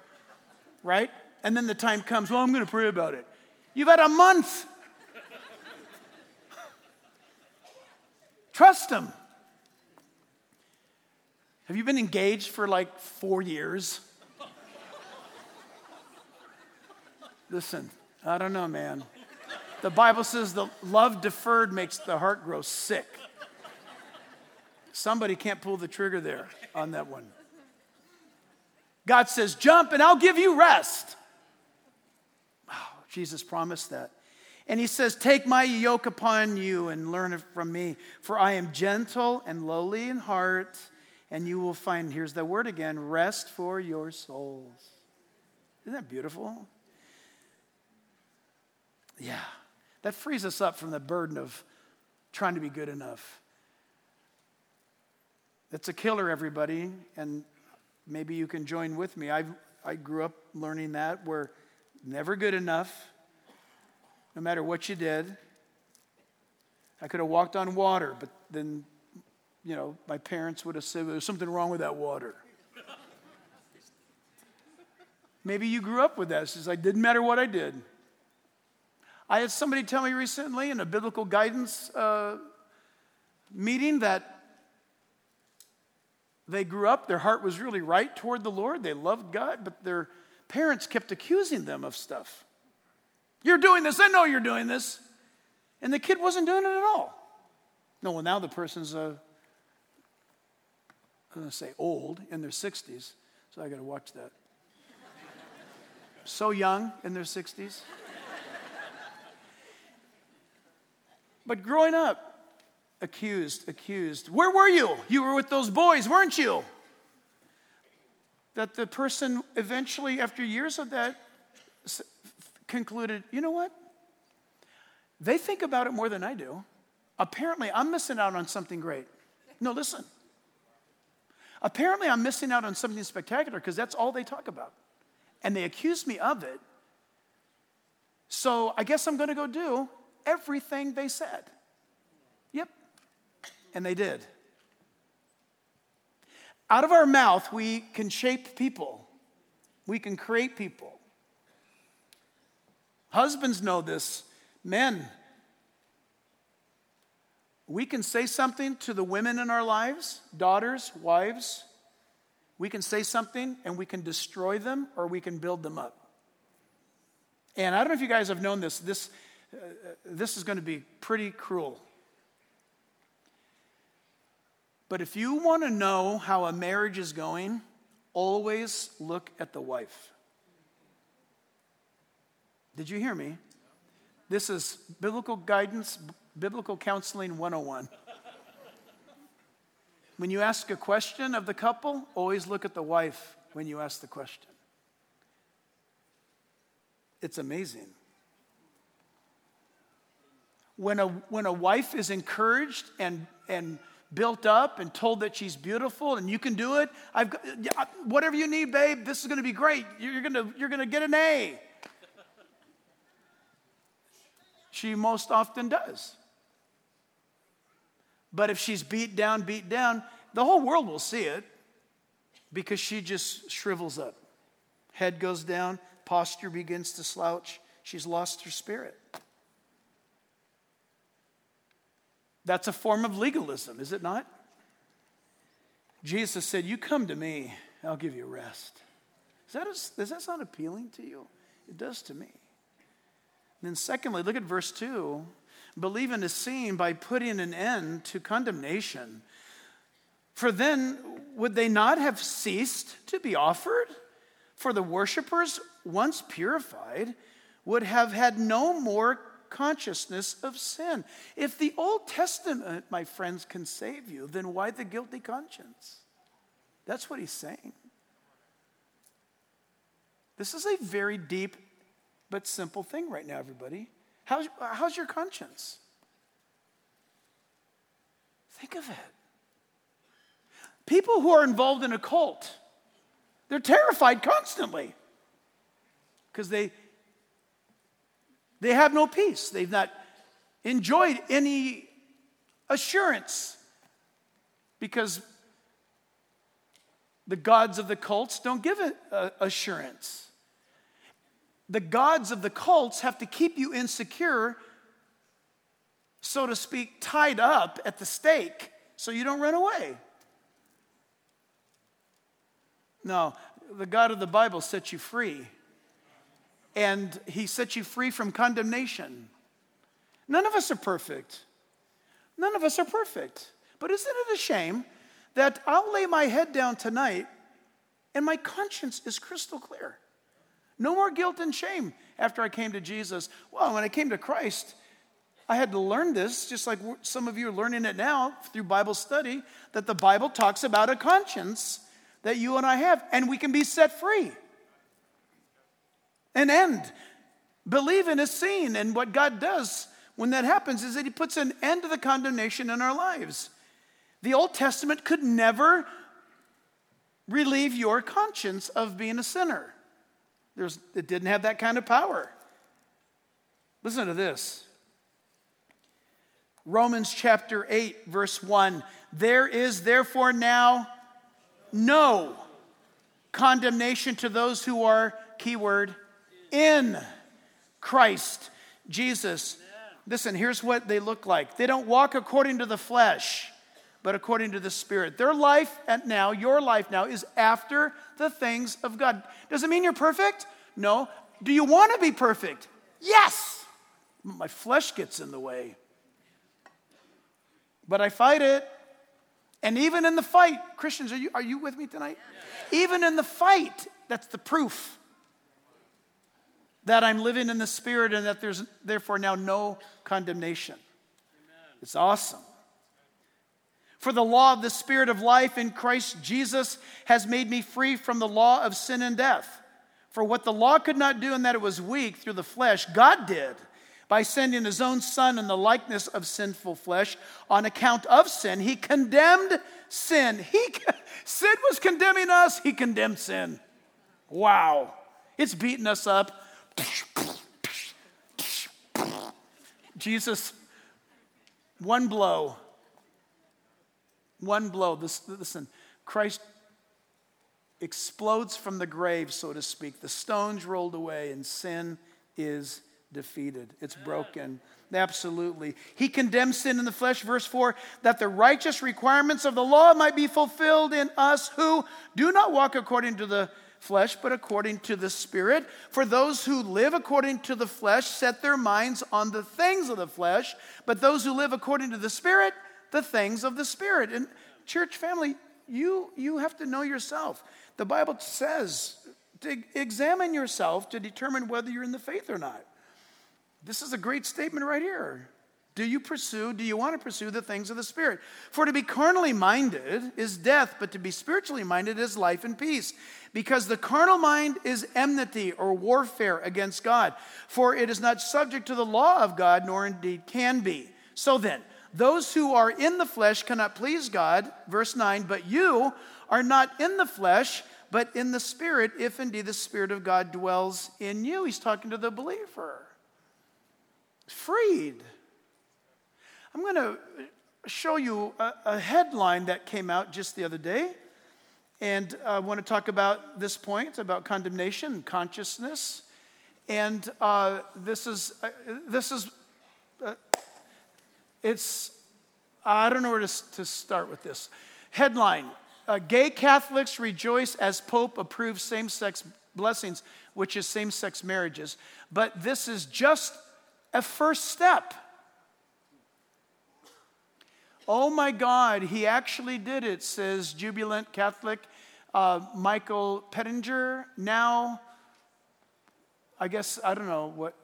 right? And then the time comes, well, I'm going to pray about it. You've had a month. Trust Him. Have you been engaged for like four years? Listen, I don't know, man. The Bible says the love deferred makes the heart grow sick. Somebody can't pull the trigger there on that one. God says, Jump and I'll give you rest. Oh, Jesus promised that. And he says, Take my yoke upon you and learn it from me, for I am gentle and lowly in heart, and you will find, here's the word again, rest for your souls. Isn't that beautiful? Yeah, that frees us up from the burden of trying to be good enough. It's a killer, everybody, and maybe you can join with me. I, I grew up learning that we're never good enough, no matter what you did. I could have walked on water, but then, you know, my parents would have said there's something wrong with that water. Maybe you grew up with that. It's like, didn't matter what I did. I had somebody tell me recently in a biblical guidance uh, meeting that they grew up, their heart was really right toward the Lord, they loved God, but their parents kept accusing them of stuff. You're doing this, I know you're doing this. And the kid wasn't doing it at all. No, well, now the person's, uh, I'm going to say old, in their 60s, so I got to watch that. so young in their 60s. But growing up, accused, accused. Where were you? You were with those boys, weren't you? That the person eventually, after years of that, concluded, you know what? They think about it more than I do. Apparently, I'm missing out on something great. No, listen. Apparently, I'm missing out on something spectacular because that's all they talk about. And they accuse me of it. So I guess I'm going to go do everything they said. Yep. And they did. Out of our mouth, we can shape people, we can create people. Husbands know this. Men, we can say something to the women in our lives, daughters, wives. We can say something and we can destroy them or we can build them up. And I don't know if you guys have known this. This, uh, this is going to be pretty cruel. But if you want to know how a marriage is going, always look at the wife. Did you hear me? This is biblical guidance, biblical counseling 101. When you ask a question of the couple, always look at the wife when you ask the question. It's amazing. When a, when a wife is encouraged and, and built up and told that she's beautiful and you can do it, I've got, whatever you need, babe, this is going to be great. You're going you're going to get an A. She most often does. But if she's beat down, beat down, the whole world will see it because she just shrivels up. Head goes down, posture begins to slouch. She's lost her spirit. That's a form of legalism, is it not? Jesus said, You come to me, I'll give you rest. Is that a, does that sound appealing to you? It does to me. And then, secondly, look at verse 2. Believing is seen by putting an end to condemnation. For then, would they not have ceased to be offered? For the worshippers, once purified, would have had no more consciousness of sin. If the Old Testament, my friends, can save you, then why the guilty conscience? That's what he's saying. This is a very deep but simple thing right now, everybody. How's, how's your conscience? Think of it. People who are involved in a cult, they're terrified constantly because they, they have no peace. They've not enjoyed any assurance because the gods of the cults don't give assurance the gods of the cults have to keep you insecure, so to speak, tied up at the stake so you don't run away. No, the God of the Bible sets you free. And he sets you free from condemnation. None of us are perfect. None of us are perfect. But isn't it a shame that I'll lay my head down tonight and my conscience is crystal clear? No more guilt and shame after I came to Jesus. Well, when I came to Christ, I had to learn this, just like some of you are learning it now through Bible study, that the Bible talks about a conscience that you and I have, and we can be set free. An end. Believing is seen, and what God does when that happens is that He puts an end to the condemnation in our lives. The Old Testament could never relieve your conscience of being a sinner. There's, it didn't have that kind of power. Listen to this Romans chapter 8, verse 1. There is therefore now no condemnation to those who are, keyword, in Christ Jesus. Listen, here's what they look like. They don't walk according to the flesh, but according to the Spirit. Their life at now, your life now, is after the things of God. Does it mean you're perfect? No. Do you want to be perfect? Yes. My flesh gets in the way. But I fight it. And even in the fight, Christians, are you, are you with me tonight? Even in the fight, that's the proof that I'm living in the Spirit and that there's therefore now no condemnation. Amen. It's awesome. For the law of the Spirit of life in Christ Jesus has made me free from the law of sin and death. For what the law could not do in that it was weak through the flesh, God did by sending his own son in the likeness of sinful flesh on account of sin. He condemned sin. He, (laughs) sin was condemning us, he condemned sin. Wow. It's beating us up. Jesus, one blow, one blow. This, listen, Christ explodes from the grave, so to speak. The stones rolled away, and sin is defeated. It's broken. Absolutely. He condemns sin in the flesh, verse 4, that the righteous requirements of the law might be fulfilled in us who do not walk according to the flesh, but according to the Spirit. For those who live according to the flesh set their minds on the things of the flesh, but those who live according to the Spirit, the things of the Spirit. And church family, you, you have to know yourself. The Bible says to examine yourself to determine whether you're in the faith or not. This is a great statement right here. Do you pursue, do you want to pursue the things of the Spirit? For to be carnally minded is death, but to be spiritually minded is life and peace. Because the carnal mind is enmity or warfare against God, for it is not subject to the law of God, nor indeed can be. So then, those who are in the flesh cannot please God, verse 9, but you are not in the flesh, but in the Spirit, if indeed the Spirit of God dwells in you. He's talking to the believer. Freed. I'm going to show you a, a, headline that came out just the other day. And I want to talk about this point about condemnation consciousness. And uh, this is, uh, this is, uh, it's, I don't know where to, to start with this. Headline Gay Catholics rejoice as Pope approves same sex blessings, which is same sex marriages. But this is just a first step. Oh my God, he actually did it, says jubilant Catholic uh, Michael Pettinger. Now, I guess, I don't know what,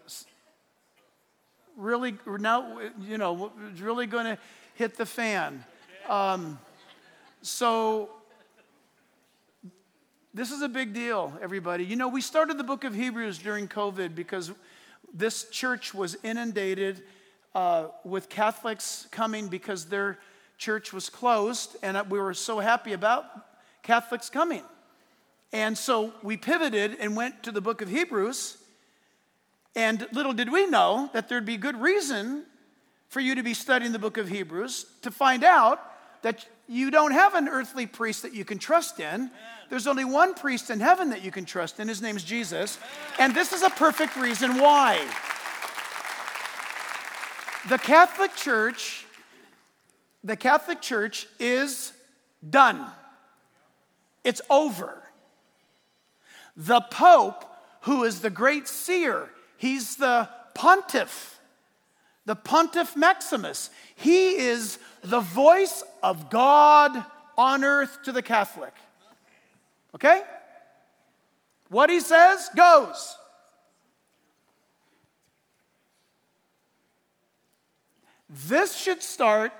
really, now, you know, it's really going to hit the fan. Um, so, this is a big deal, everybody. You know, we started the book of Hebrews during COVID because this church was inundated uh, with Catholics coming because their church was closed, and we were so happy about Catholics coming. And so we pivoted and went to the book of Hebrews. And little did we know that there'd be good reason for you to be studying the book of Hebrews to find out that you don't have an earthly priest that you can trust in. There's only one priest in heaven that you can trust in. His name's Jesus. And this is a perfect reason why. The Catholic Church, the Catholic Church is done. It's over. The Pope, who is the great seer, he's the pontiff, the Pontiff Maximus. He is the voice of God on earth to the Catholic. Okay? What he says goes. This should start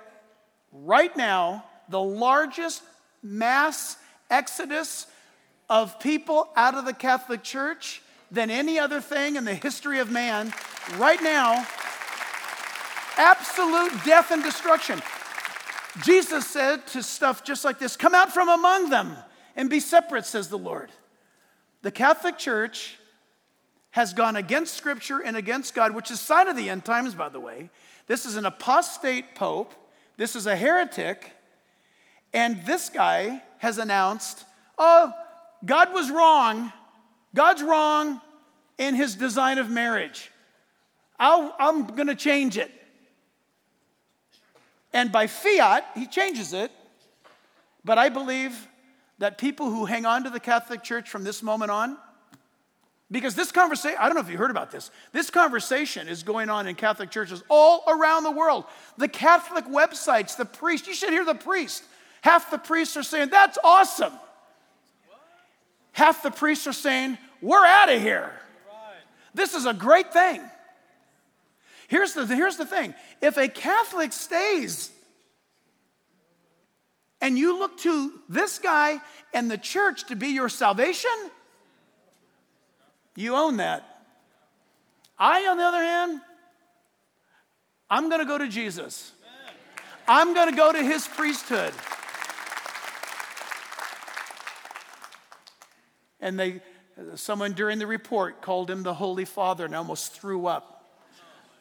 right now the largest mass exodus of people out of the Catholic Church than any other thing in the history of man. Right now, absolute death and destruction. Jesus said to stuff just like this Come out from among them and be separate, says the Lord. The Catholic Church has gone against Scripture and against God, which is sign of the end times, by the way. This is an apostate pope. This is a heretic. And this guy has announced, oh, God was wrong. God's wrong in his design of marriage. i am going to change it. And by fiat, he changes it. But I believe that people who hang on to the Catholic Church from this moment on, because this conversation, I don't know if you heard about this, this conversation is going on in Catholic churches all around the world. The Catholic websites, the priest, you should hear the priest. Half the priests are saying, That's awesome. Half the priests are saying, We're out of here. This is a great thing. Here's the, here's the thing if a Catholic stays and you look to this guy and the church to be your salvation, you own that. I, on the other hand, I'm going to go to Jesus. I'm going to go to his priesthood. And they, someone during the report called him the Holy Father and almost threw up.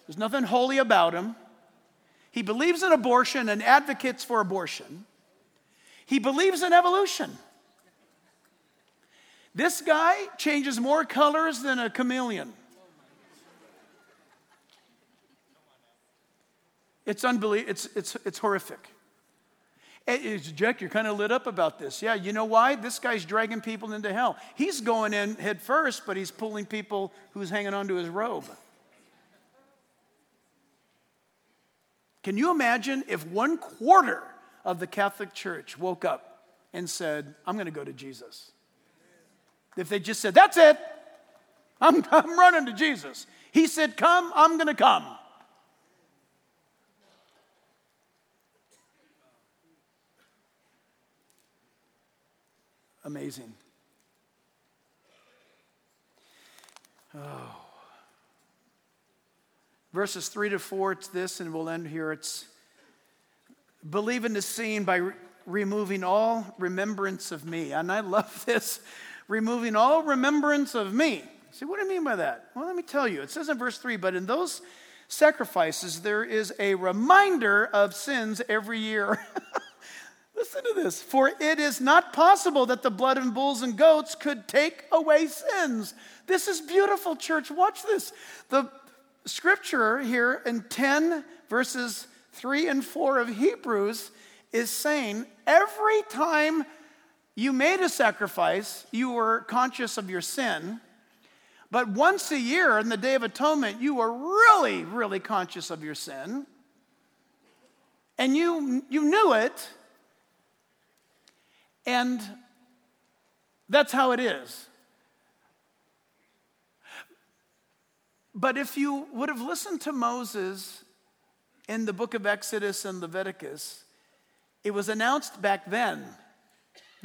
There's nothing holy about him. He believes in abortion and advocates for abortion. He believes in evolution. This guy changes more colors than a chameleon. It's unbelievable. It's, it's, it's horrific. It's, Jack, you're kind of lit up about this. Yeah, you know why? This guy's dragging people into hell. He's going in head first, but he's pulling people who's hanging onto his robe. Can you imagine if one quarter of the Catholic Church woke up and said, I'm going to go to Jesus. If they just said, That's it, I'm, (laughs) I'm running to Jesus. He said, Come, I'm going to come. Amazing. Oh. Verses 3 to 4, it's this, and we'll end here. It's Believe in the scene by re- removing all remembrance of me. And I love (laughs) this removing all remembrance of me. See, what do I mean by that? Well, let me tell you. It says in verse 3 But in those sacrifices, there is a reminder of sins every year. (laughs) Listen to this. For it is not possible that the blood of bulls and goats could take away sins. This is beautiful, church. Watch this. The scripture here in 10 verses 3 and 4 of Hebrews is saying every time you made a sacrifice, you were conscious of your sin. But once a year, in the Day of Atonement, you were really, really conscious of your sin. And you, you knew it. And that's how it is. But if you would have listened to Moses in the book of Exodus and Leviticus, it was announced back then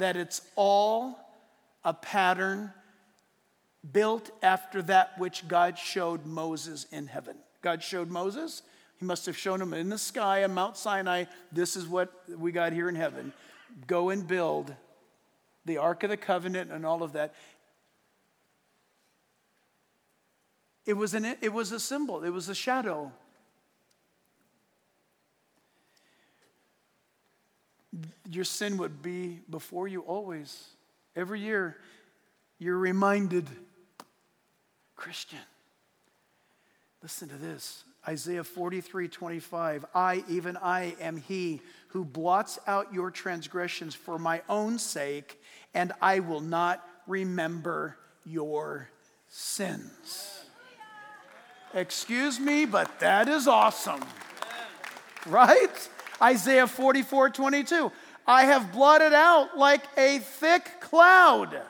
that it's all a pattern built after that which God showed Moses in heaven. God showed Moses, he must have shown him in the sky on Mount Sinai, this is what we got here in heaven. Go and build the Ark of the Covenant and all of that. It was, an, it was a symbol, it was a shadow your sin would be before you always. Every year, you're reminded, Christian, listen to this. Isaiah 43 25. I, even I, am he who blots out your transgressions for my own sake, and I will not remember your sins. Excuse me, but that is awesome. Right? Isaiah 44 22. I have blotted out like a thick cloud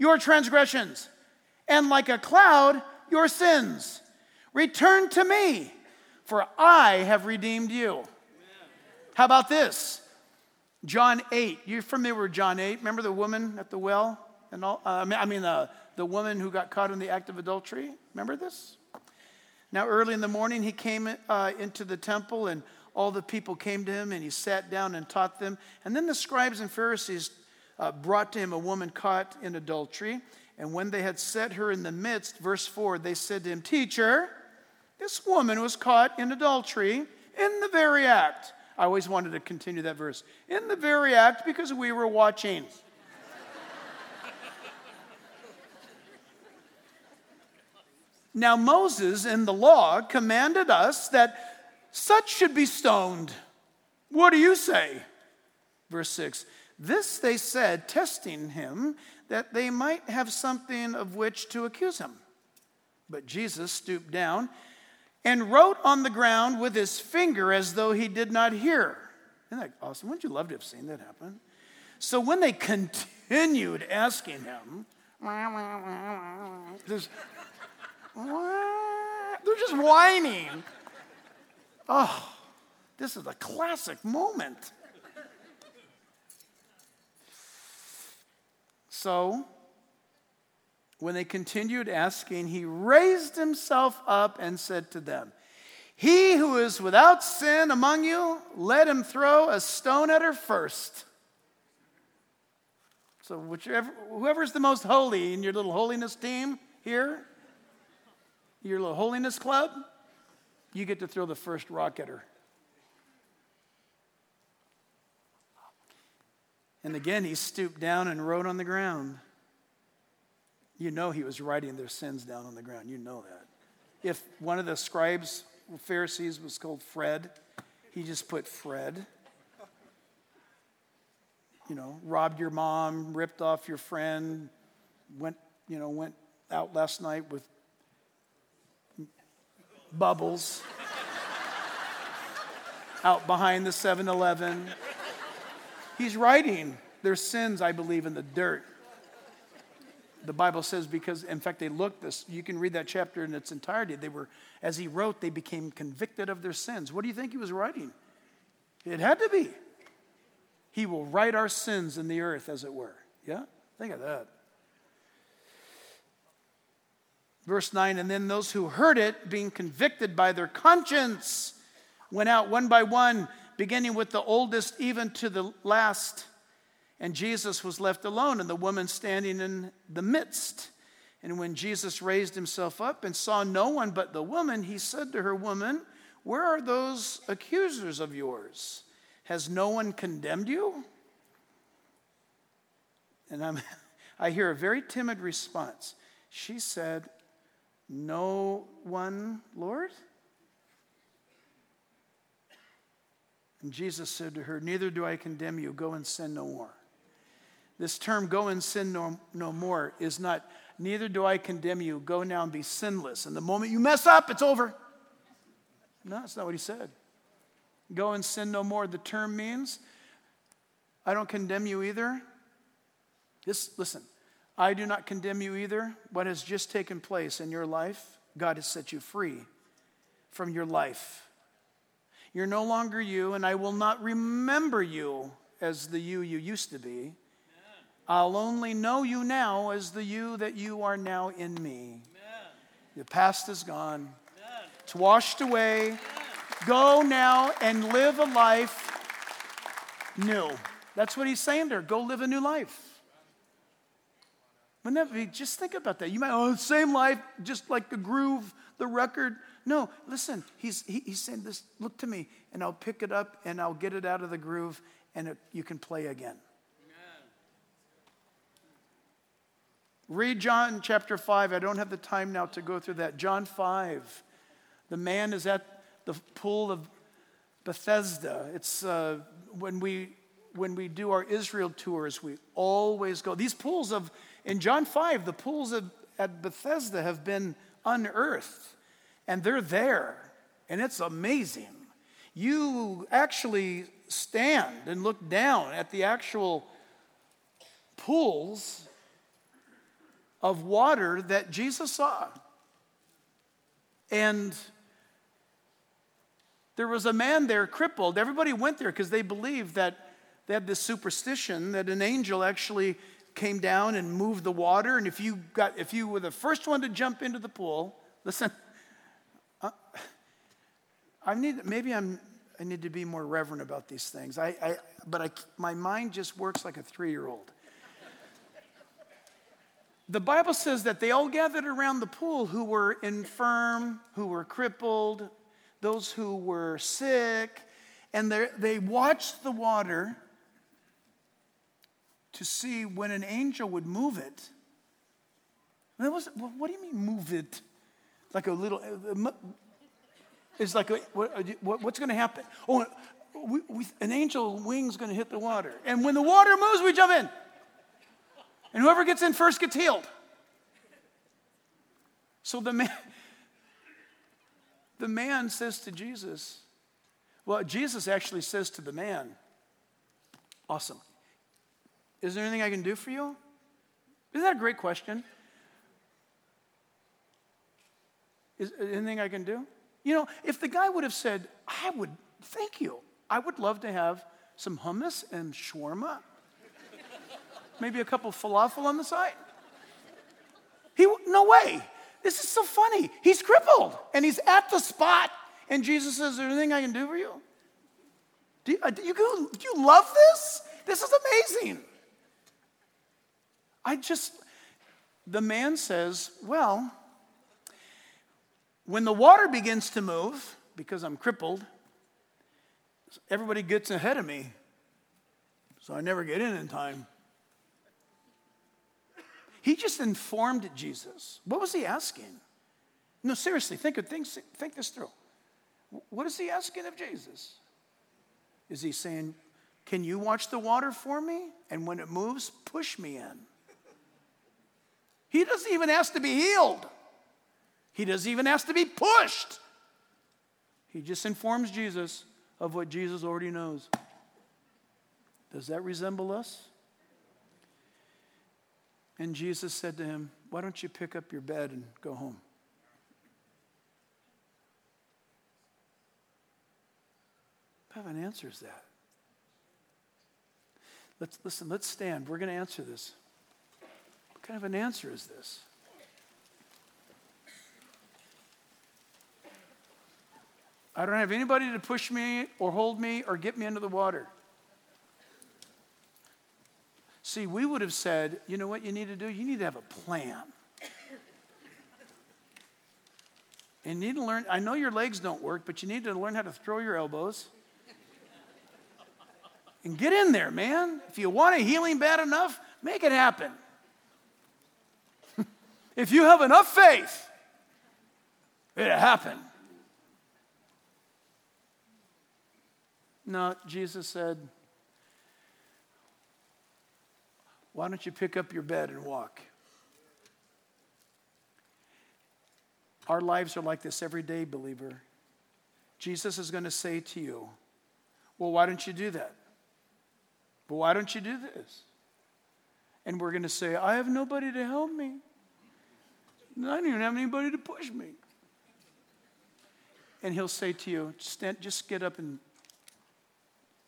your transgressions, and like a cloud your sins. Return to me, for I have redeemed you. Amen. How about this? John 8. You're familiar with John 8? Remember the woman at the well? And all, uh, I mean, uh, the woman who got caught in the act of adultery? Remember this? Now, early in the morning, he came uh, into the temple and all the people came to him and he sat down and taught them. And then the scribes and Pharisees uh, brought to him a woman caught in adultery. And when they had set her in the midst, verse 4, they said to him, Teacher, this woman was caught in adultery in the very act. I always wanted to continue that verse. In the very act because we were watching. (laughs) now, Moses in the law commanded us that such should be stoned. What do you say? Verse 6 This they said, testing him, that they might have something of which to accuse him. But Jesus stooped down and wrote on the ground with his finger as though he did not hear. Isn't that awesome? Wouldn't you love to have seen that happen? So when they continued asking him, there's, (laughs) they're just whining. Oh, this is a classic moment. So, when they continued asking, he raised himself up and said to them, He who is without sin among you, let him throw a stone at her first. So, whichever, whoever's the most holy in your little holiness team here, your little holiness club, you get to throw the first rock at her. And again, he stooped down and wrote on the ground. You know he was writing their sins down on the ground. You know that. If one of the scribes, Pharisees, was called Fred, he just put Fred. You know, robbed your mom, ripped off your friend, went, you know, went out last night with bubbles out behind the 7 Eleven. He's writing their sins, I believe, in the dirt. The Bible says because, in fact, they looked this. You can read that chapter in its entirety. They were, as he wrote, they became convicted of their sins. What do you think he was writing? It had to be. He will write our sins in the earth, as it were. Yeah? Think of that. Verse 9, and then those who heard it, being convicted by their conscience, went out one by one beginning with the oldest even to the last. And Jesus was left alone, and the woman standing in the midst. And when Jesus raised himself up and saw no one but the woman, he said to her, Woman, where are those accusers of yours? Has no one condemned you? And I'm, (laughs) I hear a very timid response. She said, No one, Lord? And Jesus said to her, Neither do I condemn you. Go and sin no more. This term, go and sin no, no more, is not, neither do I condemn you. Go now and be sinless. And the moment you mess up, it's over. No, that's not what he said. Go and sin no more. The term means, I don't condemn you either. This, listen, I do not condemn you either. What has just taken place in your life, God has set you free from your life you're no longer you, and I will not remember you as the you you used to be. I'll only know you now as the you that you are now in me. The past is gone, it's washed away. Go now and live a life new. That's what he's saying there. Go live a new life. Wouldn't that be, just think about that. You might, oh, same life, just like the groove, the record. No, listen, he's, he, he's saying this, look to me, and I'll pick it up and I'll get it out of the groove, and it, you can play again. Amen. Read John chapter 5. I don't have the time now to go through that. John 5. The man is at the pool of Bethesda. It's uh, when we when we do our Israel tours, we always go. These pools of in John 5, the pools of, at Bethesda have been unearthed and they're there, and it's amazing. You actually stand and look down at the actual pools of water that Jesus saw. And there was a man there crippled. Everybody went there because they believed that they had this superstition that an angel actually came down and moved the water. And if you got if you were the first one to jump into the pool, (laughs) listen, uh, I need, maybe I'm, I need to be more reverent about these things. I, I, but I, my mind just works like a three year old. the Bible says that they all gathered around the pool who were infirm, who were crippled, those who were sick, and they watched the water to see when an angel would move it. that was, what do you mean, move it? Like a little, uh, it's like, a, what, what's going to happen? Oh, we, we, an angel wing's going to hit the water. And when the water moves, we jump in. And whoever gets in first gets healed. So the man, the man says to Jesus, well, Jesus actually says to the man, Awesome. Is there anything I can do for you? Isn't that a great question? Is anything I can do? You know, if the guy would have said, I would, thank you. I would love to have some hummus and shawarma, maybe a couple falafel on the side. He, no way. This is so funny. He's crippled and he's at the spot. And Jesus says, Is there anything I can do for you? Do you, uh, do you, do you love this? This is amazing. I just, the man says, Well, when the water begins to move, because I'm crippled, everybody gets ahead of me. So I never get in in time. He just informed Jesus. What was he asking? No, seriously, think, of, think, think this through. What is he asking of Jesus? Is he saying, Can you watch the water for me? And when it moves, push me in. He doesn't even ask to be healed, he doesn't even ask to be pushed. He just informs Jesus of what Jesus already knows. Does that resemble us? And Jesus said to him, Why don't you pick up your bed and go home? Heaven answers that. Let's listen, let's stand. We're going to answer this. What kind of an answer is this? I don't have anybody to push me or hold me or get me into the water. See, we would have said, you know what you need to do? You need to have a plan. And you need to learn, I know your legs don't work, but you need to learn how to throw your elbows. And get in there, man. If you want a healing bad enough, make it happen. If you have enough faith, it'll happen. No, Jesus said, Why don't you pick up your bed and walk? Our lives are like this every day, believer. Jesus is going to say to you, Well, why don't you do that? But why don't you do this? And we're going to say, I have nobody to help me. I don't even have anybody to push me. And he'll say to you, just get up and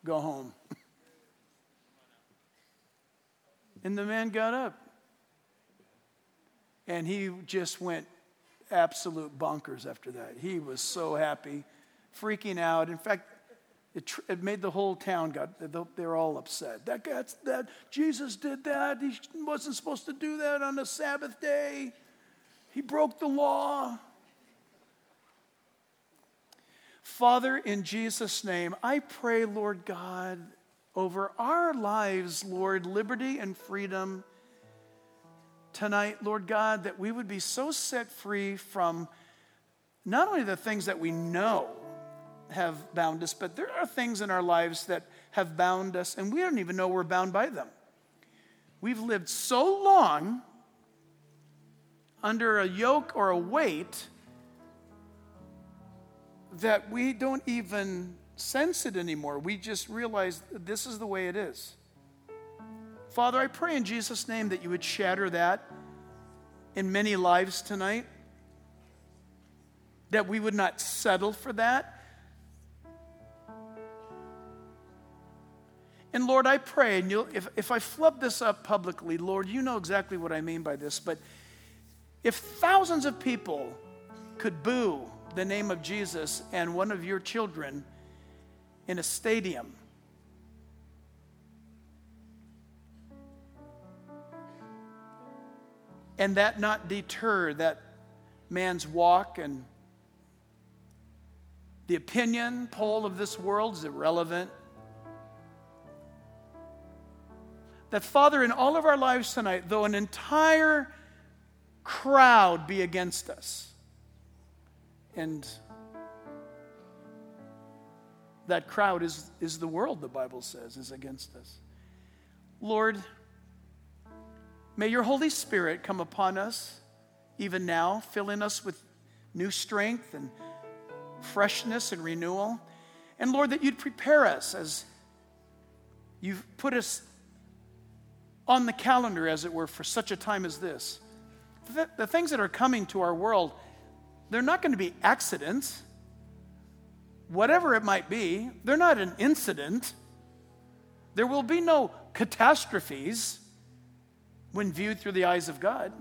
go home. (laughs) And the man got up. And he just went absolute bonkers after that. He was so happy, freaking out. In fact, it, tr- it made the whole town got they're all upset. That guy's that Jesus did that. He wasn't supposed to do that on the Sabbath day. He broke the law. Father, in Jesus' name, I pray, Lord God, over our lives, Lord, liberty and freedom tonight, Lord God, that we would be so set free from not only the things that we know have bound us, but there are things in our lives that have bound us, and we don't even know we're bound by them. We've lived so long under a yoke or a weight that we don't even sense it anymore. We just realize this is the way it is. Father, I pray in Jesus' name that you would shatter that in many lives tonight, that we would not settle for that. And Lord, I pray, and if, if I flub this up publicly, Lord, you know exactly what I mean by this, but if thousands of people could boo the name of Jesus and one of your children in a stadium. and that not deter that man's walk and the opinion poll of this world is irrelevant. That, Father, in all of our lives tonight, though an entire crowd be against us, and that crowd is, is the world, the Bible says, is against us. Lord, may your Holy Spirit come upon us even now, filling us with new strength and freshness and renewal. And Lord, that you'd prepare us as you've put us on the calendar, as it were, for such a time as this. The, the things that are coming to our world, they're not going to be accidents. Whatever it might be, they're not an incident. There will be no catastrophes when viewed through the eyes of God.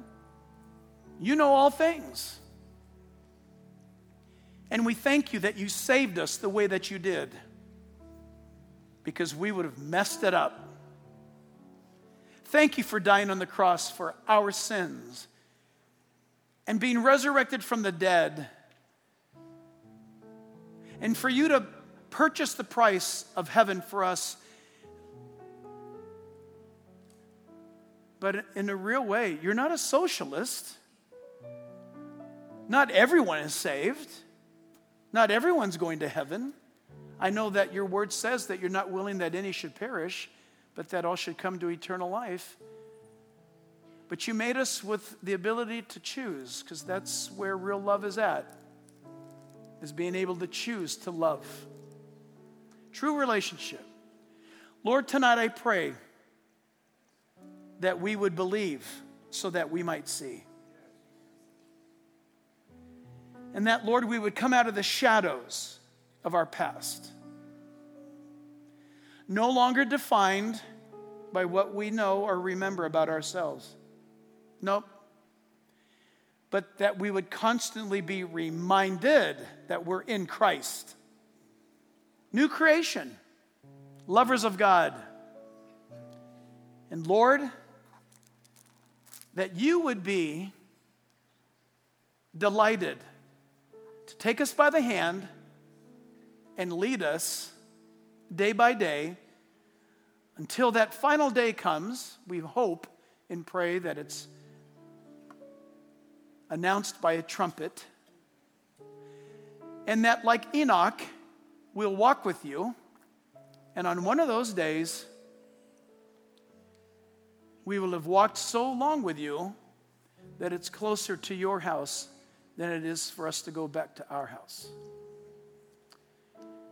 You know all things. And we thank you that you saved us the way that you did because we would have messed it up. Thank you for dying on the cross for our sins and being resurrected from the dead, and for you to purchase the price of heaven for us. But in a real way, you're not a socialist. Not everyone is saved. Not everyone's going to heaven. I know that your word says that you're not willing that any should perish, but that all should come to eternal life. But you made us with the ability to choose, because that's where real love is at, is being able to choose to love. True relationship. Lord, tonight I pray that we would believe so that we might see. And that, Lord, we would come out of the shadows of our past. No longer defined by what we know or remember about ourselves. Nope. But that we would constantly be reminded that we're in Christ. New creation, lovers of God. And Lord, that you would be delighted to take us by the hand and lead us day by day until that final day comes. We hope and pray that it's announced by a trumpet. And that, like Enoch, we'll walk with you. And on one of those days, we will have walked so long with you that it's closer to your house than it is for us to go back to our house.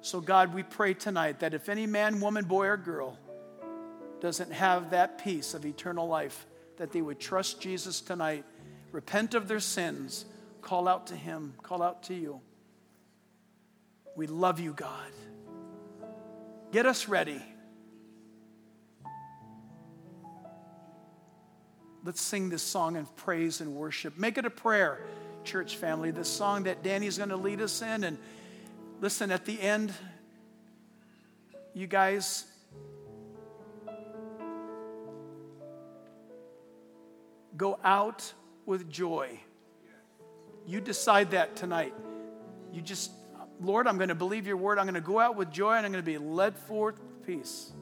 So, God, we pray tonight that if any man, woman, boy, or girl doesn't have that peace of eternal life, that they would trust Jesus tonight, repent of their sins, call out to Him, call out to you. We love you, God. Get us ready. Let's sing this song of praise and worship. Make it a prayer church family, the song that Danny's going to lead us in. And listen, at the end, you guys, go out with joy. You decide that tonight. You just, Lord, I'm going to believe your word. I'm going to go out with joy and I'm going to be led forth with peace.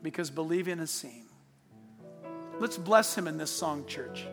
Because believing is seen. Let's bless him in this song, church.